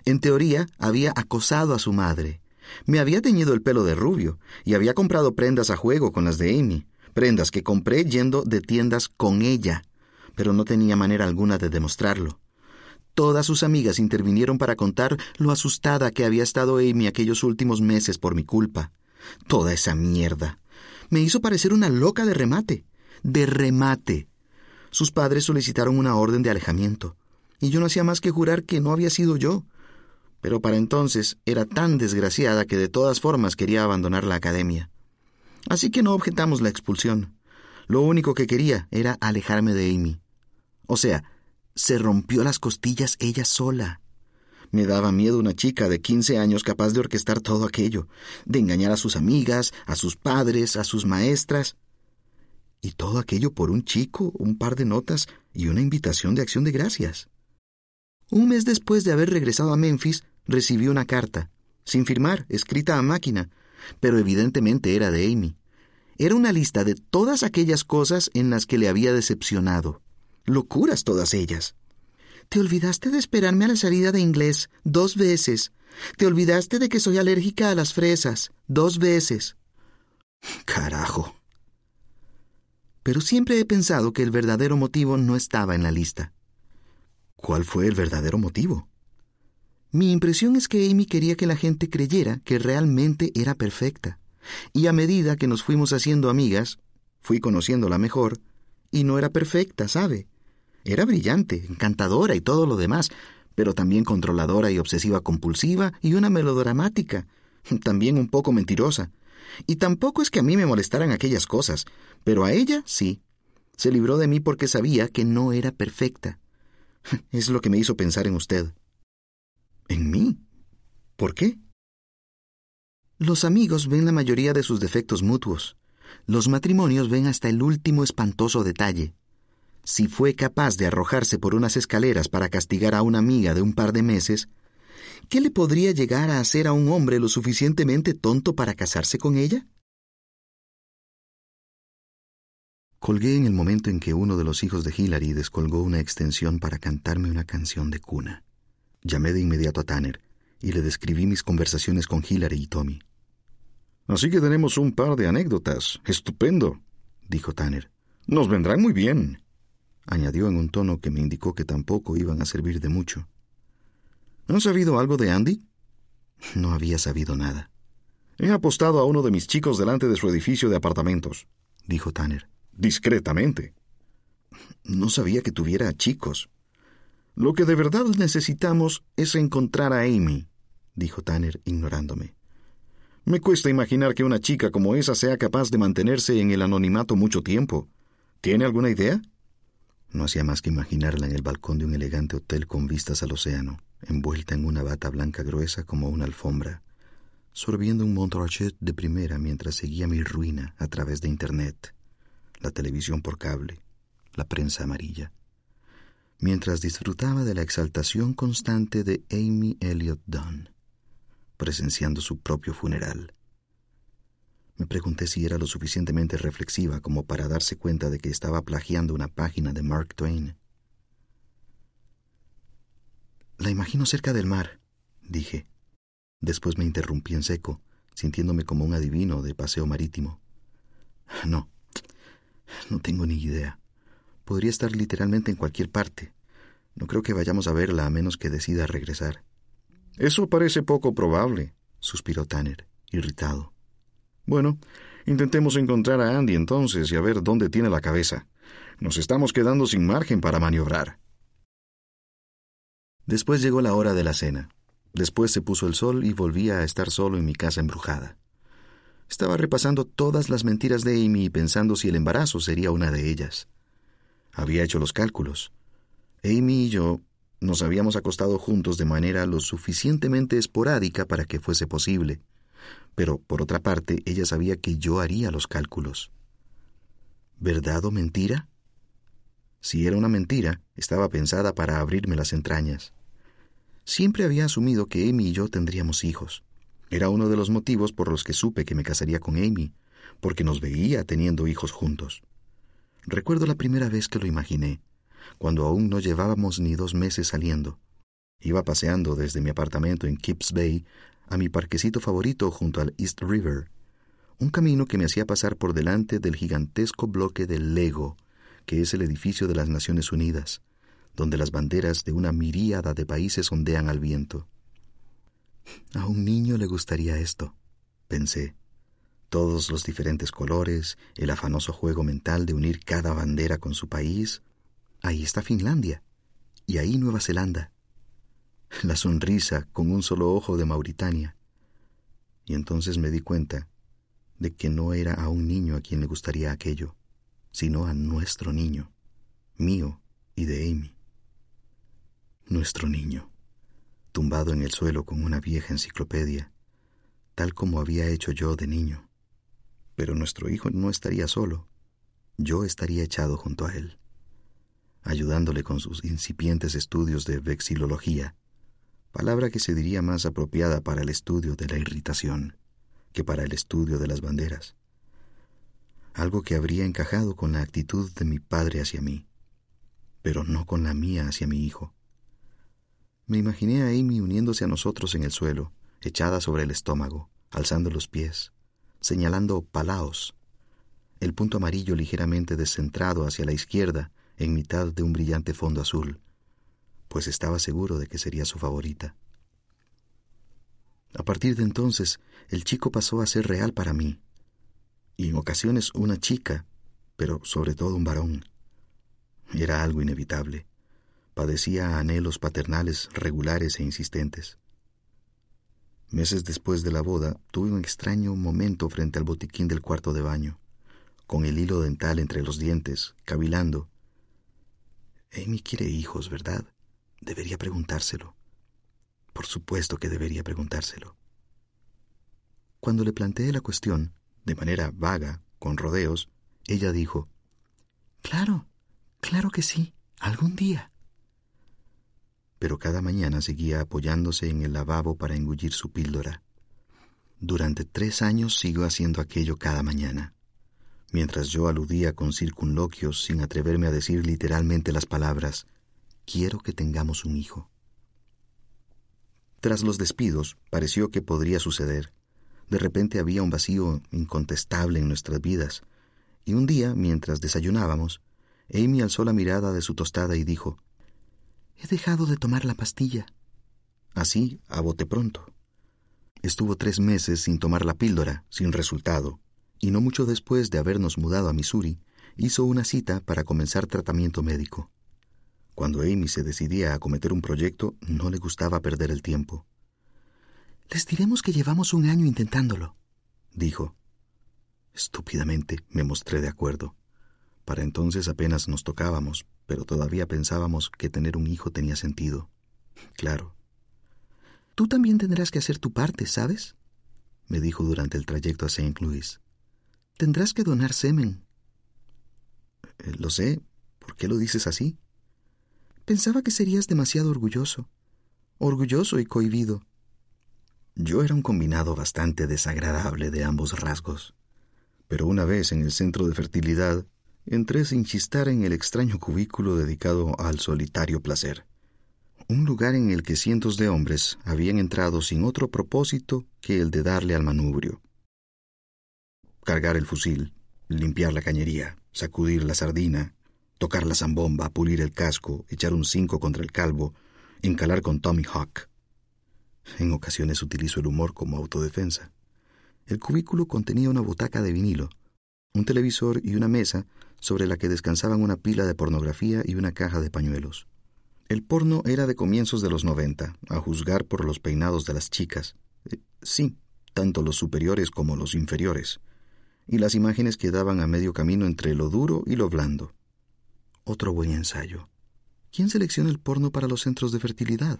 En teoría, había acosado a su madre. Me había teñido el pelo de rubio y había comprado prendas a juego con las de Amy prendas que compré yendo de tiendas con ella, pero no tenía manera alguna de demostrarlo. Todas sus amigas intervinieron para contar lo asustada que había estado Amy aquellos últimos meses por mi culpa. Toda esa mierda. Me hizo parecer una loca de remate. De remate. Sus padres solicitaron una orden de alejamiento, y yo no hacía más que jurar que no había sido yo. Pero para entonces era tan desgraciada que de todas formas quería abandonar la academia. Así que no objetamos la expulsión. Lo único que quería era alejarme de Amy. O sea, se rompió las costillas ella sola. Me daba miedo una chica de quince años capaz de orquestar todo aquello, de engañar a sus amigas, a sus padres, a sus maestras. Y todo aquello por un chico, un par de notas y una invitación de acción de gracias. Un mes después de haber regresado a Memphis, recibí una carta, sin firmar, escrita a máquina, pero evidentemente era de Amy. Era una lista de todas aquellas cosas en las que le había decepcionado. Locuras todas ellas. Te olvidaste de esperarme a la salida de inglés dos veces. Te olvidaste de que soy alérgica a las fresas dos veces. Carajo. Pero siempre he pensado que el verdadero motivo no estaba en la lista. ¿Cuál fue el verdadero motivo? Mi impresión es que Amy quería que la gente creyera que realmente era perfecta. Y a medida que nos fuimos haciendo amigas, fui conociéndola mejor, y no era perfecta, ¿sabe? Era brillante, encantadora y todo lo demás, pero también controladora y obsesiva compulsiva y una melodramática, también un poco mentirosa. Y tampoco es que a mí me molestaran aquellas cosas, pero a ella sí. Se libró de mí porque sabía que no era perfecta. Es lo que me hizo pensar en usted. ¿En mí? ¿Por qué? Los amigos ven la mayoría de sus defectos mutuos. Los matrimonios ven hasta el último espantoso detalle si fue capaz de arrojarse por unas escaleras para castigar a una amiga de un par de meses, ¿qué le podría llegar a hacer a un hombre lo suficientemente tonto para casarse con ella? Colgué en el momento en que uno de los hijos de Hillary descolgó una extensión para cantarme una canción de cuna. Llamé de inmediato a Tanner y le describí mis conversaciones con Hillary y Tommy. Así que tenemos un par de anécdotas. Estupendo, dijo Tanner. Nos vendrán muy bien añadió en un tono que me indicó que tampoco iban a servir de mucho. ¿Han sabido algo de Andy? No había sabido nada. He apostado a uno de mis chicos delante de su edificio de apartamentos, dijo Tanner. Discretamente. No sabía que tuviera chicos. Lo que de verdad necesitamos es encontrar a Amy, dijo Tanner, ignorándome. Me cuesta imaginar que una chica como esa sea capaz de mantenerse en el anonimato mucho tiempo. ¿Tiene alguna idea? No hacía más que imaginarla en el balcón de un elegante hotel con vistas al océano, envuelta en una bata blanca gruesa como una alfombra, sorbiendo un Montrachet de primera mientras seguía mi ruina a través de Internet, la televisión por cable, la prensa amarilla, mientras disfrutaba de la exaltación constante de Amy Elliot Dunn, presenciando su propio funeral me pregunté si era lo suficientemente reflexiva como para darse cuenta de que estaba plagiando una página de Mark Twain. La imagino cerca del mar, dije. Después me interrumpí en seco, sintiéndome como un adivino de paseo marítimo. No, no tengo ni idea. Podría estar literalmente en cualquier parte. No creo que vayamos a verla a menos que decida regresar. Eso parece poco probable, suspiró Tanner, irritado. Bueno, intentemos encontrar a Andy entonces y a ver dónde tiene la cabeza. Nos estamos quedando sin margen para maniobrar. Después llegó la hora de la cena. Después se puso el sol y volvía a estar solo en mi casa embrujada. Estaba repasando todas las mentiras de Amy y pensando si el embarazo sería una de ellas. Había hecho los cálculos. Amy y yo nos habíamos acostado juntos de manera lo suficientemente esporádica para que fuese posible pero por otra parte ella sabía que yo haría los cálculos. ¿Verdad o mentira? Si era una mentira, estaba pensada para abrirme las entrañas. Siempre había asumido que Amy y yo tendríamos hijos. Era uno de los motivos por los que supe que me casaría con Amy, porque nos veía teniendo hijos juntos. Recuerdo la primera vez que lo imaginé, cuando aún no llevábamos ni dos meses saliendo. Iba paseando desde mi apartamento en Kips Bay a mi parquecito favorito junto al East River, un camino que me hacía pasar por delante del gigantesco bloque del Lego, que es el edificio de las Naciones Unidas, donde las banderas de una miríada de países ondean al viento. A un niño le gustaría esto, pensé. Todos los diferentes colores, el afanoso juego mental de unir cada bandera con su país, ahí está Finlandia, y ahí Nueva Zelanda. La sonrisa con un solo ojo de Mauritania. Y entonces me di cuenta de que no era a un niño a quien le gustaría aquello, sino a nuestro niño, mío y de Amy. Nuestro niño, tumbado en el suelo con una vieja enciclopedia, tal como había hecho yo de niño. Pero nuestro hijo no estaría solo, yo estaría echado junto a él, ayudándole con sus incipientes estudios de vexilología, palabra que se diría más apropiada para el estudio de la irritación que para el estudio de las banderas, algo que habría encajado con la actitud de mi padre hacia mí, pero no con la mía hacia mi hijo. Me imaginé a Amy uniéndose a nosotros en el suelo, echada sobre el estómago, alzando los pies, señalando palaos, el punto amarillo ligeramente descentrado hacia la izquierda en mitad de un brillante fondo azul, pues estaba seguro de que sería su favorita. A partir de entonces, el chico pasó a ser real para mí, y en ocasiones una chica, pero sobre todo un varón. Era algo inevitable. Padecía anhelos paternales regulares e insistentes. Meses después de la boda, tuve un extraño momento frente al botiquín del cuarto de baño, con el hilo dental entre los dientes, cavilando. Amy quiere hijos, ¿verdad? Debería preguntárselo. Por supuesto que debería preguntárselo. Cuando le planteé la cuestión, de manera vaga, con rodeos, ella dijo, Claro, claro que sí, algún día. Pero cada mañana seguía apoyándose en el lavabo para engullir su píldora. Durante tres años sigo haciendo aquello cada mañana, mientras yo aludía con circunloquios sin atreverme a decir literalmente las palabras, quiero que tengamos un hijo. Tras los despidos, pareció que podría suceder. De repente había un vacío incontestable en nuestras vidas, y un día, mientras desayunábamos, Amy alzó la mirada de su tostada y dijo, He dejado de tomar la pastilla. Así, a bote pronto. Estuvo tres meses sin tomar la píldora, sin resultado, y no mucho después de habernos mudado a Missouri, hizo una cita para comenzar tratamiento médico. Cuando Amy se decidía a cometer un proyecto, no le gustaba perder el tiempo. Les diremos que llevamos un año intentándolo, dijo. Estúpidamente me mostré de acuerdo. Para entonces apenas nos tocábamos, pero todavía pensábamos que tener un hijo tenía sentido. Claro. Tú también tendrás que hacer tu parte, ¿sabes? me dijo durante el trayecto a St. Louis. Tendrás que donar semen. Eh, lo sé. ¿Por qué lo dices así? Pensaba que serías demasiado orgulloso. Orgulloso y cohibido. Yo era un combinado bastante desagradable de ambos rasgos. Pero una vez en el centro de fertilidad, entré sin chistar en el extraño cubículo dedicado al solitario placer. Un lugar en el que cientos de hombres habían entrado sin otro propósito que el de darle al manubrio. Cargar el fusil, limpiar la cañería, sacudir la sardina, tocar la zambomba, pulir el casco, echar un cinco contra el calvo, encalar con Tommy Hawk. En ocasiones utilizo el humor como autodefensa. El cubículo contenía una butaca de vinilo, un televisor y una mesa sobre la que descansaban una pila de pornografía y una caja de pañuelos. El porno era de comienzos de los noventa, a juzgar por los peinados de las chicas. Eh, sí, tanto los superiores como los inferiores, y las imágenes quedaban a medio camino entre lo duro y lo blando. Otro buen ensayo. ¿Quién selecciona el porno para los centros de fertilidad?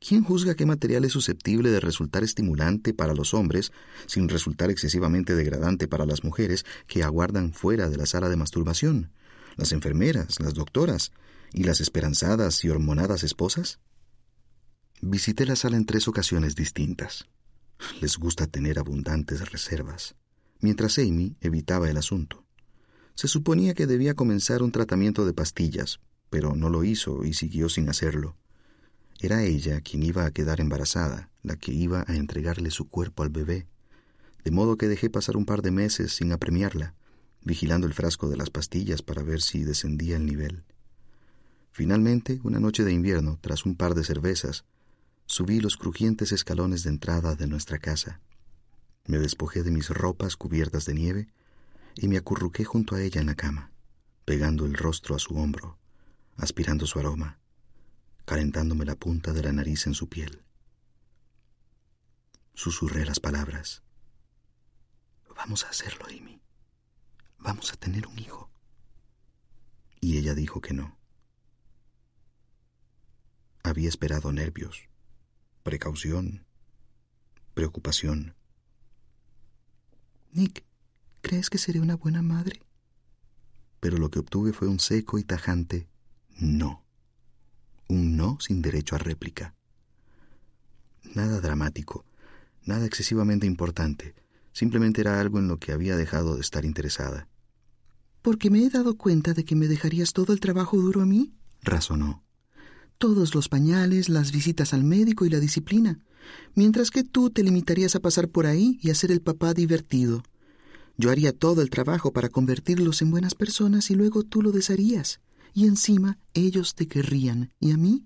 ¿Quién juzga qué material es susceptible de resultar estimulante para los hombres sin resultar excesivamente degradante para las mujeres que aguardan fuera de la sala de masturbación? ¿Las enfermeras, las doctoras y las esperanzadas y hormonadas esposas? Visité la sala en tres ocasiones distintas. Les gusta tener abundantes reservas, mientras Amy evitaba el asunto. Se suponía que debía comenzar un tratamiento de pastillas, pero no lo hizo y siguió sin hacerlo. Era ella quien iba a quedar embarazada, la que iba a entregarle su cuerpo al bebé, de modo que dejé pasar un par de meses sin apremiarla, vigilando el frasco de las pastillas para ver si descendía el nivel. Finalmente, una noche de invierno, tras un par de cervezas, subí los crujientes escalones de entrada de nuestra casa. Me despojé de mis ropas cubiertas de nieve y me acurruqué junto a ella en la cama, pegando el rostro a su hombro, aspirando su aroma, calentándome la punta de la nariz en su piel. Susurré las palabras. Vamos a hacerlo, Amy. Vamos a tener un hijo. Y ella dijo que no. Había esperado nervios, precaución, preocupación. Nick, ¿crees que seré una buena madre? Pero lo que obtuve fue un seco y tajante no. Un no sin derecho a réplica. Nada dramático, nada excesivamente importante, simplemente era algo en lo que había dejado de estar interesada. Porque me he dado cuenta de que me dejarías todo el trabajo duro a mí, razonó. Todos los pañales, las visitas al médico y la disciplina, mientras que tú te limitarías a pasar por ahí y a ser el papá divertido. Yo haría todo el trabajo para convertirlos en buenas personas y luego tú lo desharías y encima ellos te querrían y a mí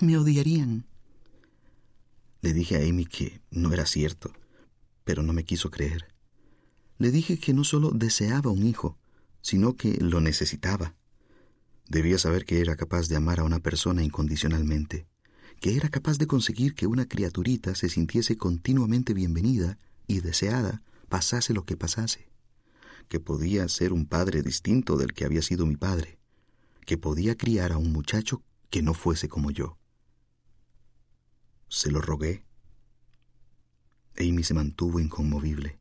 me odiarían. Le dije a Amy que no era cierto, pero no me quiso creer. Le dije que no solo deseaba un hijo, sino que lo necesitaba. Debía saber que era capaz de amar a una persona incondicionalmente, que era capaz de conseguir que una criaturita se sintiese continuamente bienvenida y deseada, pasase lo que pasase, que podía ser un padre distinto del que había sido mi padre, que podía criar a un muchacho que no fuese como yo. Se lo rogué. Amy se mantuvo inconmovible.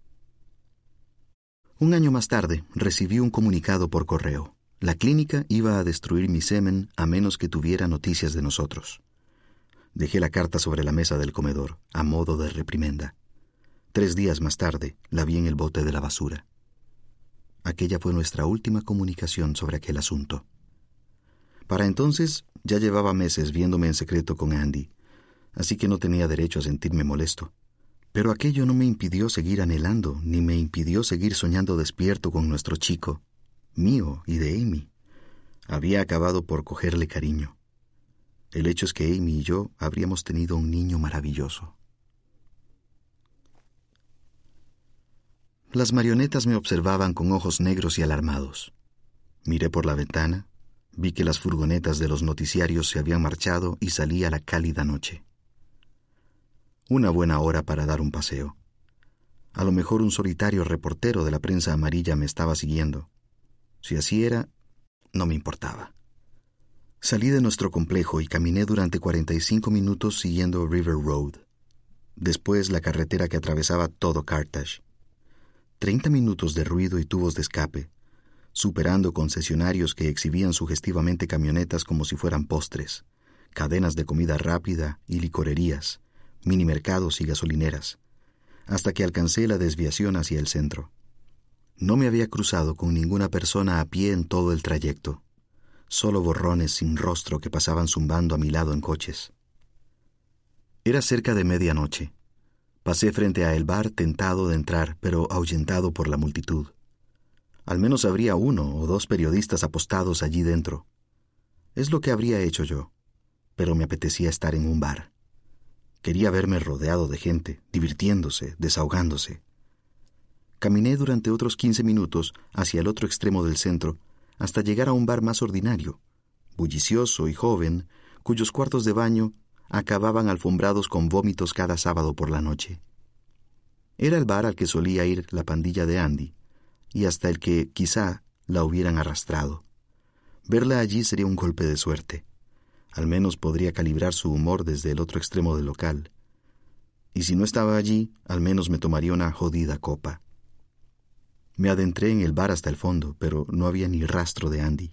Un año más tarde recibí un comunicado por correo. La clínica iba a destruir mi semen a menos que tuviera noticias de nosotros. Dejé la carta sobre la mesa del comedor, a modo de reprimenda. Tres días más tarde la vi en el bote de la basura. Aquella fue nuestra última comunicación sobre aquel asunto. Para entonces ya llevaba meses viéndome en secreto con Andy, así que no tenía derecho a sentirme molesto. Pero aquello no me impidió seguir anhelando, ni me impidió seguir soñando despierto con nuestro chico, mío y de Amy. Había acabado por cogerle cariño. El hecho es que Amy y yo habríamos tenido un niño maravilloso. Las marionetas me observaban con ojos negros y alarmados. Miré por la ventana Vi que las furgonetas de los noticiarios se habían marchado y salí a la cálida noche. Una buena hora para dar un paseo. A lo mejor un solitario reportero de la prensa amarilla me estaba siguiendo. Si así era, no me importaba. Salí de nuestro complejo y caminé durante 45 minutos siguiendo River Road. Después la carretera que atravesaba todo Carthage. Treinta minutos de ruido y tubos de escape, superando concesionarios que exhibían sugestivamente camionetas como si fueran postres, cadenas de comida rápida y licorerías, minimercados y gasolineras, hasta que alcancé la desviación hacia el centro. No me había cruzado con ninguna persona a pie en todo el trayecto, solo borrones sin rostro que pasaban zumbando a mi lado en coches. Era cerca de medianoche. Pasé frente a el bar tentado de entrar, pero ahuyentado por la multitud. Al menos habría uno o dos periodistas apostados allí dentro. Es lo que habría hecho yo, pero me apetecía estar en un bar. Quería verme rodeado de gente, divirtiéndose, desahogándose. Caminé durante otros quince minutos hacia el otro extremo del centro, hasta llegar a un bar más ordinario, bullicioso y joven, cuyos cuartos de baño acababan alfombrados con vómitos cada sábado por la noche. Era el bar al que solía ir la pandilla de Andy, y hasta el que quizá la hubieran arrastrado. Verla allí sería un golpe de suerte. Al menos podría calibrar su humor desde el otro extremo del local. Y si no estaba allí, al menos me tomaría una jodida copa. Me adentré en el bar hasta el fondo, pero no había ni rastro de Andy.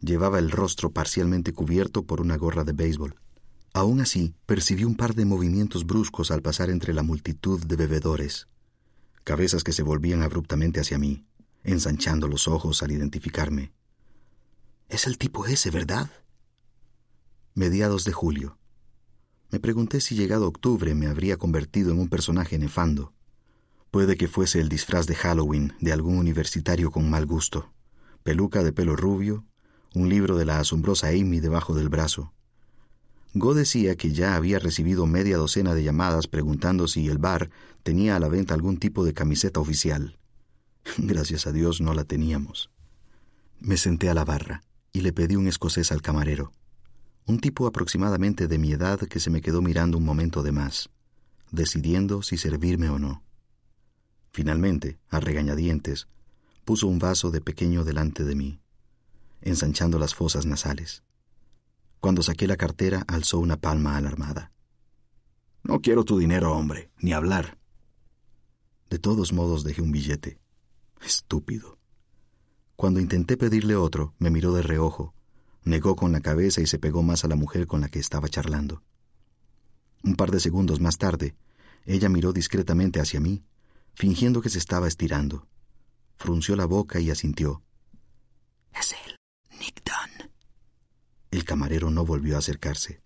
Llevaba el rostro parcialmente cubierto por una gorra de béisbol. Aún así, percibí un par de movimientos bruscos al pasar entre la multitud de bebedores cabezas que se volvían abruptamente hacia mí, ensanchando los ojos al identificarme. Es el tipo ese, ¿verdad? Mediados de julio. Me pregunté si llegado octubre me habría convertido en un personaje nefando. Puede que fuese el disfraz de Halloween de algún universitario con mal gusto, peluca de pelo rubio, un libro de la asombrosa Amy debajo del brazo, Go decía que ya había recibido media docena de llamadas preguntando si el bar tenía a la venta algún tipo de camiseta oficial. Gracias a Dios no la teníamos. Me senté a la barra. y le pedí un escocés al camarero, un tipo aproximadamente de mi edad que se me quedó mirando un momento de más, decidiendo si servirme o no. Finalmente, a regañadientes, puso un vaso de pequeño delante de mí, ensanchando las fosas nasales. Cuando saqué la cartera, alzó una palma alarmada. No quiero tu dinero, hombre, ni hablar. De todos modos dejé un billete. Estúpido. Cuando intenté pedirle otro, me miró de reojo, negó con la cabeza y se pegó más a la mujer con la que estaba charlando. Un par de segundos más tarde, ella miró discretamente hacia mí, fingiendo que se estaba estirando. Frunció la boca y asintió. Es él, Nick Dunn. El camarero no volvió a acercarse.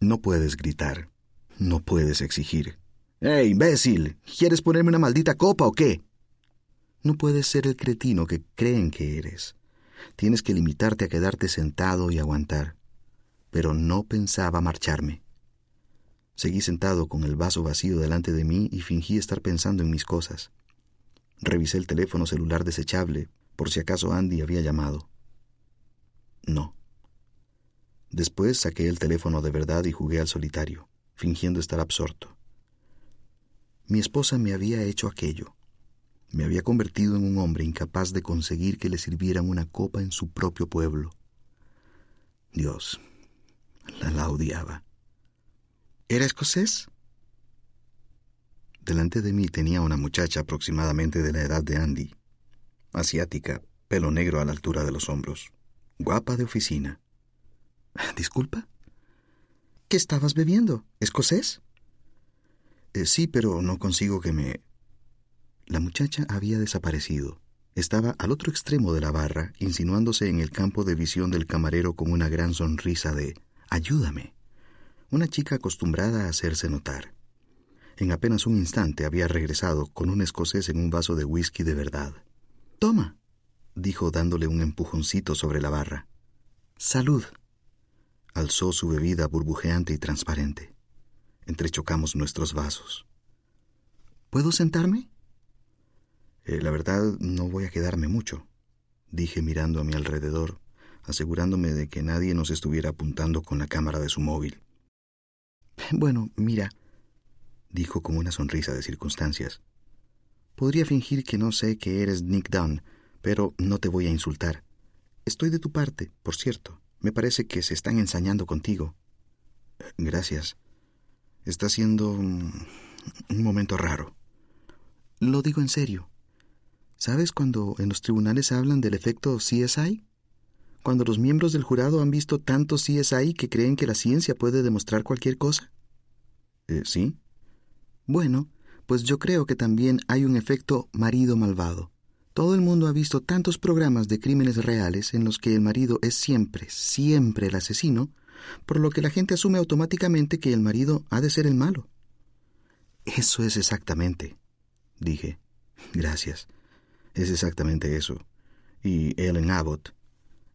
No puedes gritar. No puedes exigir. ¡Eh, imbécil! ¿Quieres ponerme una maldita copa o qué? No puedes ser el cretino que creen que eres. Tienes que limitarte a quedarte sentado y aguantar. Pero no pensaba marcharme. Seguí sentado con el vaso vacío delante de mí y fingí estar pensando en mis cosas. Revisé el teléfono celular desechable por si acaso Andy había llamado. No. Después saqué el teléfono de verdad y jugué al solitario, fingiendo estar absorto. Mi esposa me había hecho aquello. Me había convertido en un hombre incapaz de conseguir que le sirvieran una copa en su propio pueblo. Dios, la, la odiaba. ¿Era escocés? Delante de mí tenía una muchacha aproximadamente de la edad de Andy, asiática, pelo negro a la altura de los hombros, guapa de oficina. ¿Disculpa? ¿Qué estabas bebiendo? ¿Escocés? Eh, sí, pero no consigo que me... La muchacha había desaparecido. Estaba al otro extremo de la barra, insinuándose en el campo de visión del camarero con una gran sonrisa de Ayúdame. Una chica acostumbrada a hacerse notar. En apenas un instante había regresado con un escocés en un vaso de whisky de verdad. Toma, dijo dándole un empujoncito sobre la barra. Salud. Alzó su bebida burbujeante y transparente. Entrechocamos nuestros vasos. ¿Puedo sentarme? Eh, la verdad, no voy a quedarme mucho, dije mirando a mi alrededor, asegurándome de que nadie nos estuviera apuntando con la cámara de su móvil. Bueno, mira, dijo con una sonrisa de circunstancias. Podría fingir que no sé que eres Nick Dunn, pero no te voy a insultar. Estoy de tu parte, por cierto. Me parece que se están ensañando contigo. Gracias. Está siendo un, momento raro. Lo digo en serio. ¿Sabes cuando en los tribunales hablan del efecto CSI? Cuando los miembros del jurado han visto tanto CSI que creen que la ciencia puede demostrar cualquier cosa. Eh, ¿Sí? Bueno, pues yo creo que también hay un efecto marido malvado. Todo el mundo ha visto tantos programas de crímenes reales en los que el marido es siempre, siempre el asesino, por lo que la gente asume automáticamente que el marido ha de ser el malo. Eso es exactamente, dije. Gracias. Es exactamente eso. Y Ellen Abbott.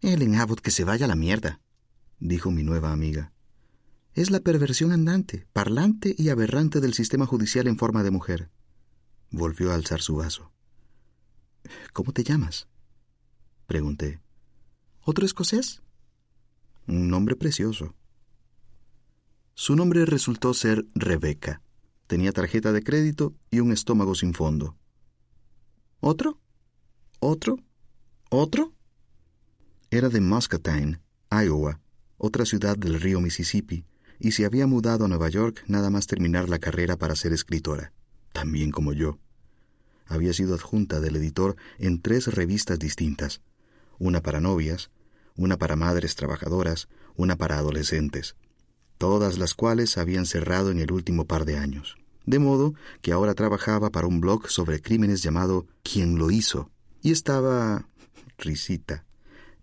Ellen Abbott que se vaya a la mierda, dijo mi nueva amiga. Es la perversión andante, parlante y aberrante del sistema judicial en forma de mujer. Volvió a alzar su vaso. ¿Cómo te llamas? Pregunté. ¿Otro escocés? Un nombre precioso. Su nombre resultó ser Rebeca. Tenía tarjeta de crédito y un estómago sin fondo. ¿Otro? ¿Otro? ¿Otro? Era de Muscatine, Iowa, otra ciudad del río Mississippi, y se había mudado a Nueva York nada más terminar la carrera para ser escritora, también como yo. Había sido adjunta del editor en tres revistas distintas, una para novias, una para madres trabajadoras, una para adolescentes, todas las cuales habían cerrado en el último par de años. De modo que ahora trabajaba para un blog sobre crímenes llamado ¿Quién lo hizo? y estaba, risita,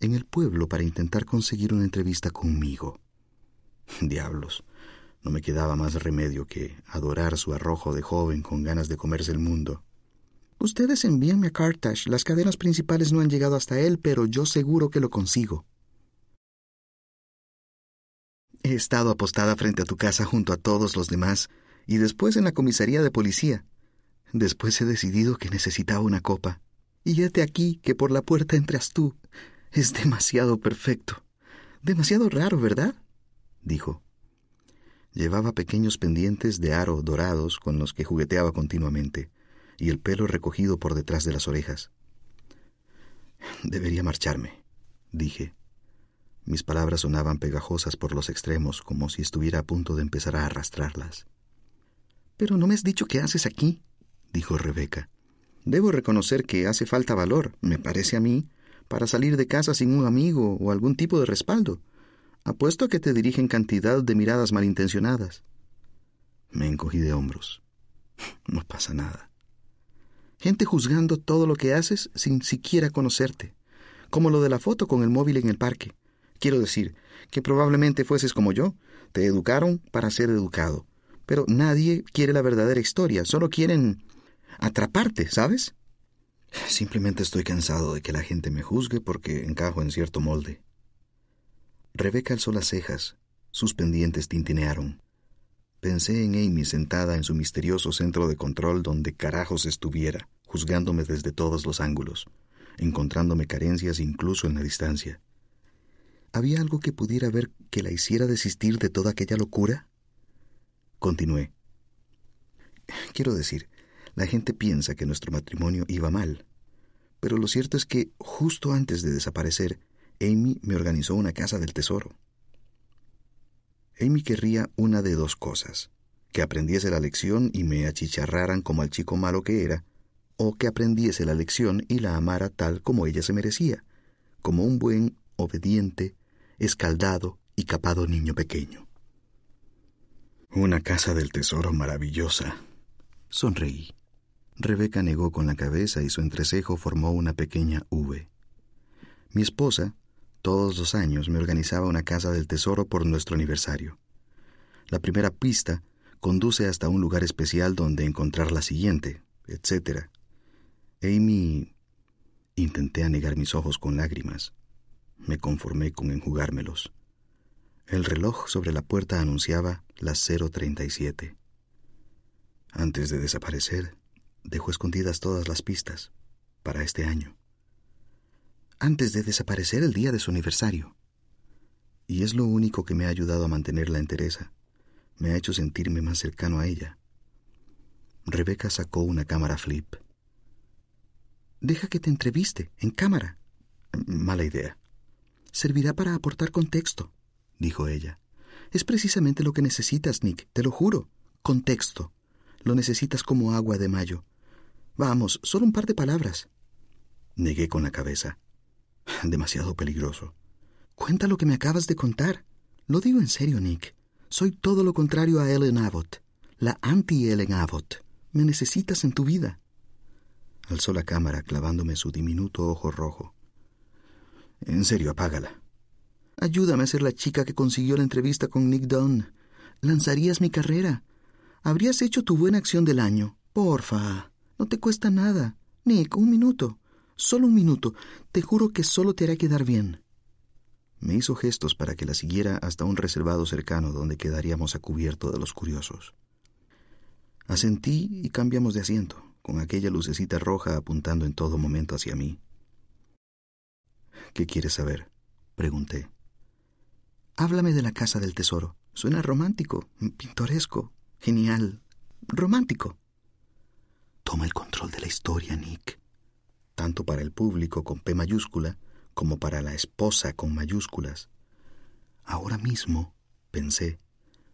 en el pueblo para intentar conseguir una entrevista conmigo. Diablos, no me quedaba más remedio que adorar su arrojo de joven con ganas de comerse el mundo. Ustedes envíenme a Carthage. Las cadenas principales no han llegado hasta él, pero yo seguro que lo consigo. He estado apostada frente a tu casa junto a todos los demás, y después en la comisaría de policía. Después he decidido que necesitaba una copa. Y hete aquí que por la puerta entras tú. Es demasiado perfecto. Demasiado raro, ¿verdad? dijo. Llevaba pequeños pendientes de aro dorados con los que jugueteaba continuamente, y el pelo recogido por detrás de las orejas. Debería marcharme, dije. Mis palabras sonaban pegajosas por los extremos, como si estuviera a punto de empezar a arrastrarlas. Pero no me has dicho qué haces aquí, dijo Rebeca. Debo reconocer que hace falta valor, me parece a mí, para salir de casa sin un amigo o algún tipo de respaldo. Apuesto a que te dirigen cantidad de miradas malintencionadas. Me encogí de hombros. No pasa nada. Gente juzgando todo lo que haces sin siquiera conocerte, como lo de la foto con el móvil en el parque. Quiero decir, que probablemente fueses como yo. Te educaron para ser educado. Pero nadie quiere la verdadera historia, solo quieren atraparte, ¿sabes? Simplemente estoy cansado de que la gente me juzgue porque encajo en cierto molde. Rebeca alzó las cejas, sus pendientes tintinearon. Pensé en Amy sentada en su misterioso centro de control donde carajos estuviera, juzgándome desde todos los ángulos, encontrándome carencias incluso en la distancia. ¿Había algo que pudiera ver que la hiciera desistir de toda aquella locura? Continué. Quiero decir, la gente piensa que nuestro matrimonio iba mal, pero lo cierto es que justo antes de desaparecer, Amy me organizó una casa del tesoro. Amy querría una de dos cosas, que aprendiese la lección y me achicharraran como al chico malo que era, o que aprendiese la lección y la amara tal como ella se merecía, como un buen, obediente, escaldado y capado niño pequeño. Una casa del tesoro maravillosa. Sonreí. Rebeca negó con la cabeza y su entrecejo formó una pequeña V. Mi esposa, todos los años, me organizaba una casa del tesoro por nuestro aniversario. La primera pista conduce hasta un lugar especial donde encontrar la siguiente, etc. Amy... Intenté anegar mis ojos con lágrimas. Me conformé con enjugármelos. El reloj sobre la puerta anunciaba las 037. Antes de desaparecer, dejó escondidas todas las pistas para este año. Antes de desaparecer el día de su aniversario. Y es lo único que me ha ayudado a mantenerla entereza. Me ha hecho sentirme más cercano a ella. Rebeca sacó una cámara flip. Deja que te entreviste, en cámara. Mala idea. Servirá para aportar contexto, dijo ella. Es precisamente lo que necesitas, Nick, te lo juro. Contexto. Lo necesitas como agua de mayo. Vamos, solo un par de palabras. Negué con la cabeza. Demasiado peligroso. Cuenta lo que me acabas de contar. Lo digo en serio, Nick. Soy todo lo contrario a Ellen Abbott, la anti-Ellen Abbott. Me necesitas en tu vida. Alzó la cámara clavándome su diminuto ojo rojo. En serio, apágala. Ayúdame a ser la chica que consiguió la entrevista con Nick Dunn. Lanzarías mi carrera. Habrías hecho tu buena acción del año. Porfa. No te cuesta nada. Nick, un minuto. Solo un minuto. Te juro que solo te hará quedar bien. Me hizo gestos para que la siguiera hasta un reservado cercano donde quedaríamos a cubierto de los curiosos. Asentí y cambiamos de asiento, con aquella lucecita roja apuntando en todo momento hacia mí. ¿Qué quieres saber? pregunté. Háblame de la casa del tesoro. Suena romántico, pintoresco, genial, romántico. Toma el control de la historia, Nick. Tanto para el público con P mayúscula como para la esposa con mayúsculas. Ahora mismo, pensé,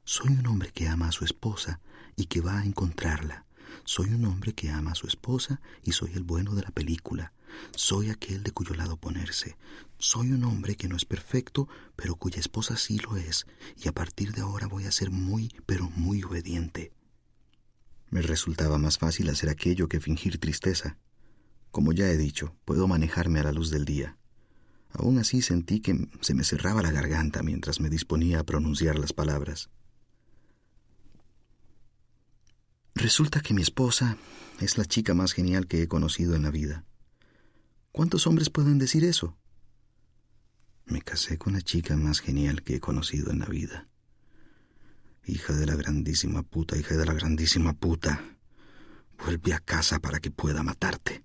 soy un hombre que ama a su esposa y que va a encontrarla. Soy un hombre que ama a su esposa y soy el bueno de la película. Soy aquel de cuyo lado ponerse. Soy un hombre que no es perfecto, pero cuya esposa sí lo es, y a partir de ahora voy a ser muy, pero muy obediente. Me resultaba más fácil hacer aquello que fingir tristeza. Como ya he dicho, puedo manejarme a la luz del día. Aún así sentí que se me cerraba la garganta mientras me disponía a pronunciar las palabras. Resulta que mi esposa es la chica más genial que he conocido en la vida. ¿Cuántos hombres pueden decir eso? Me casé con la chica más genial que he conocido en la vida. Hija de la grandísima puta, hija de la grandísima puta. Vuelve a casa para que pueda matarte.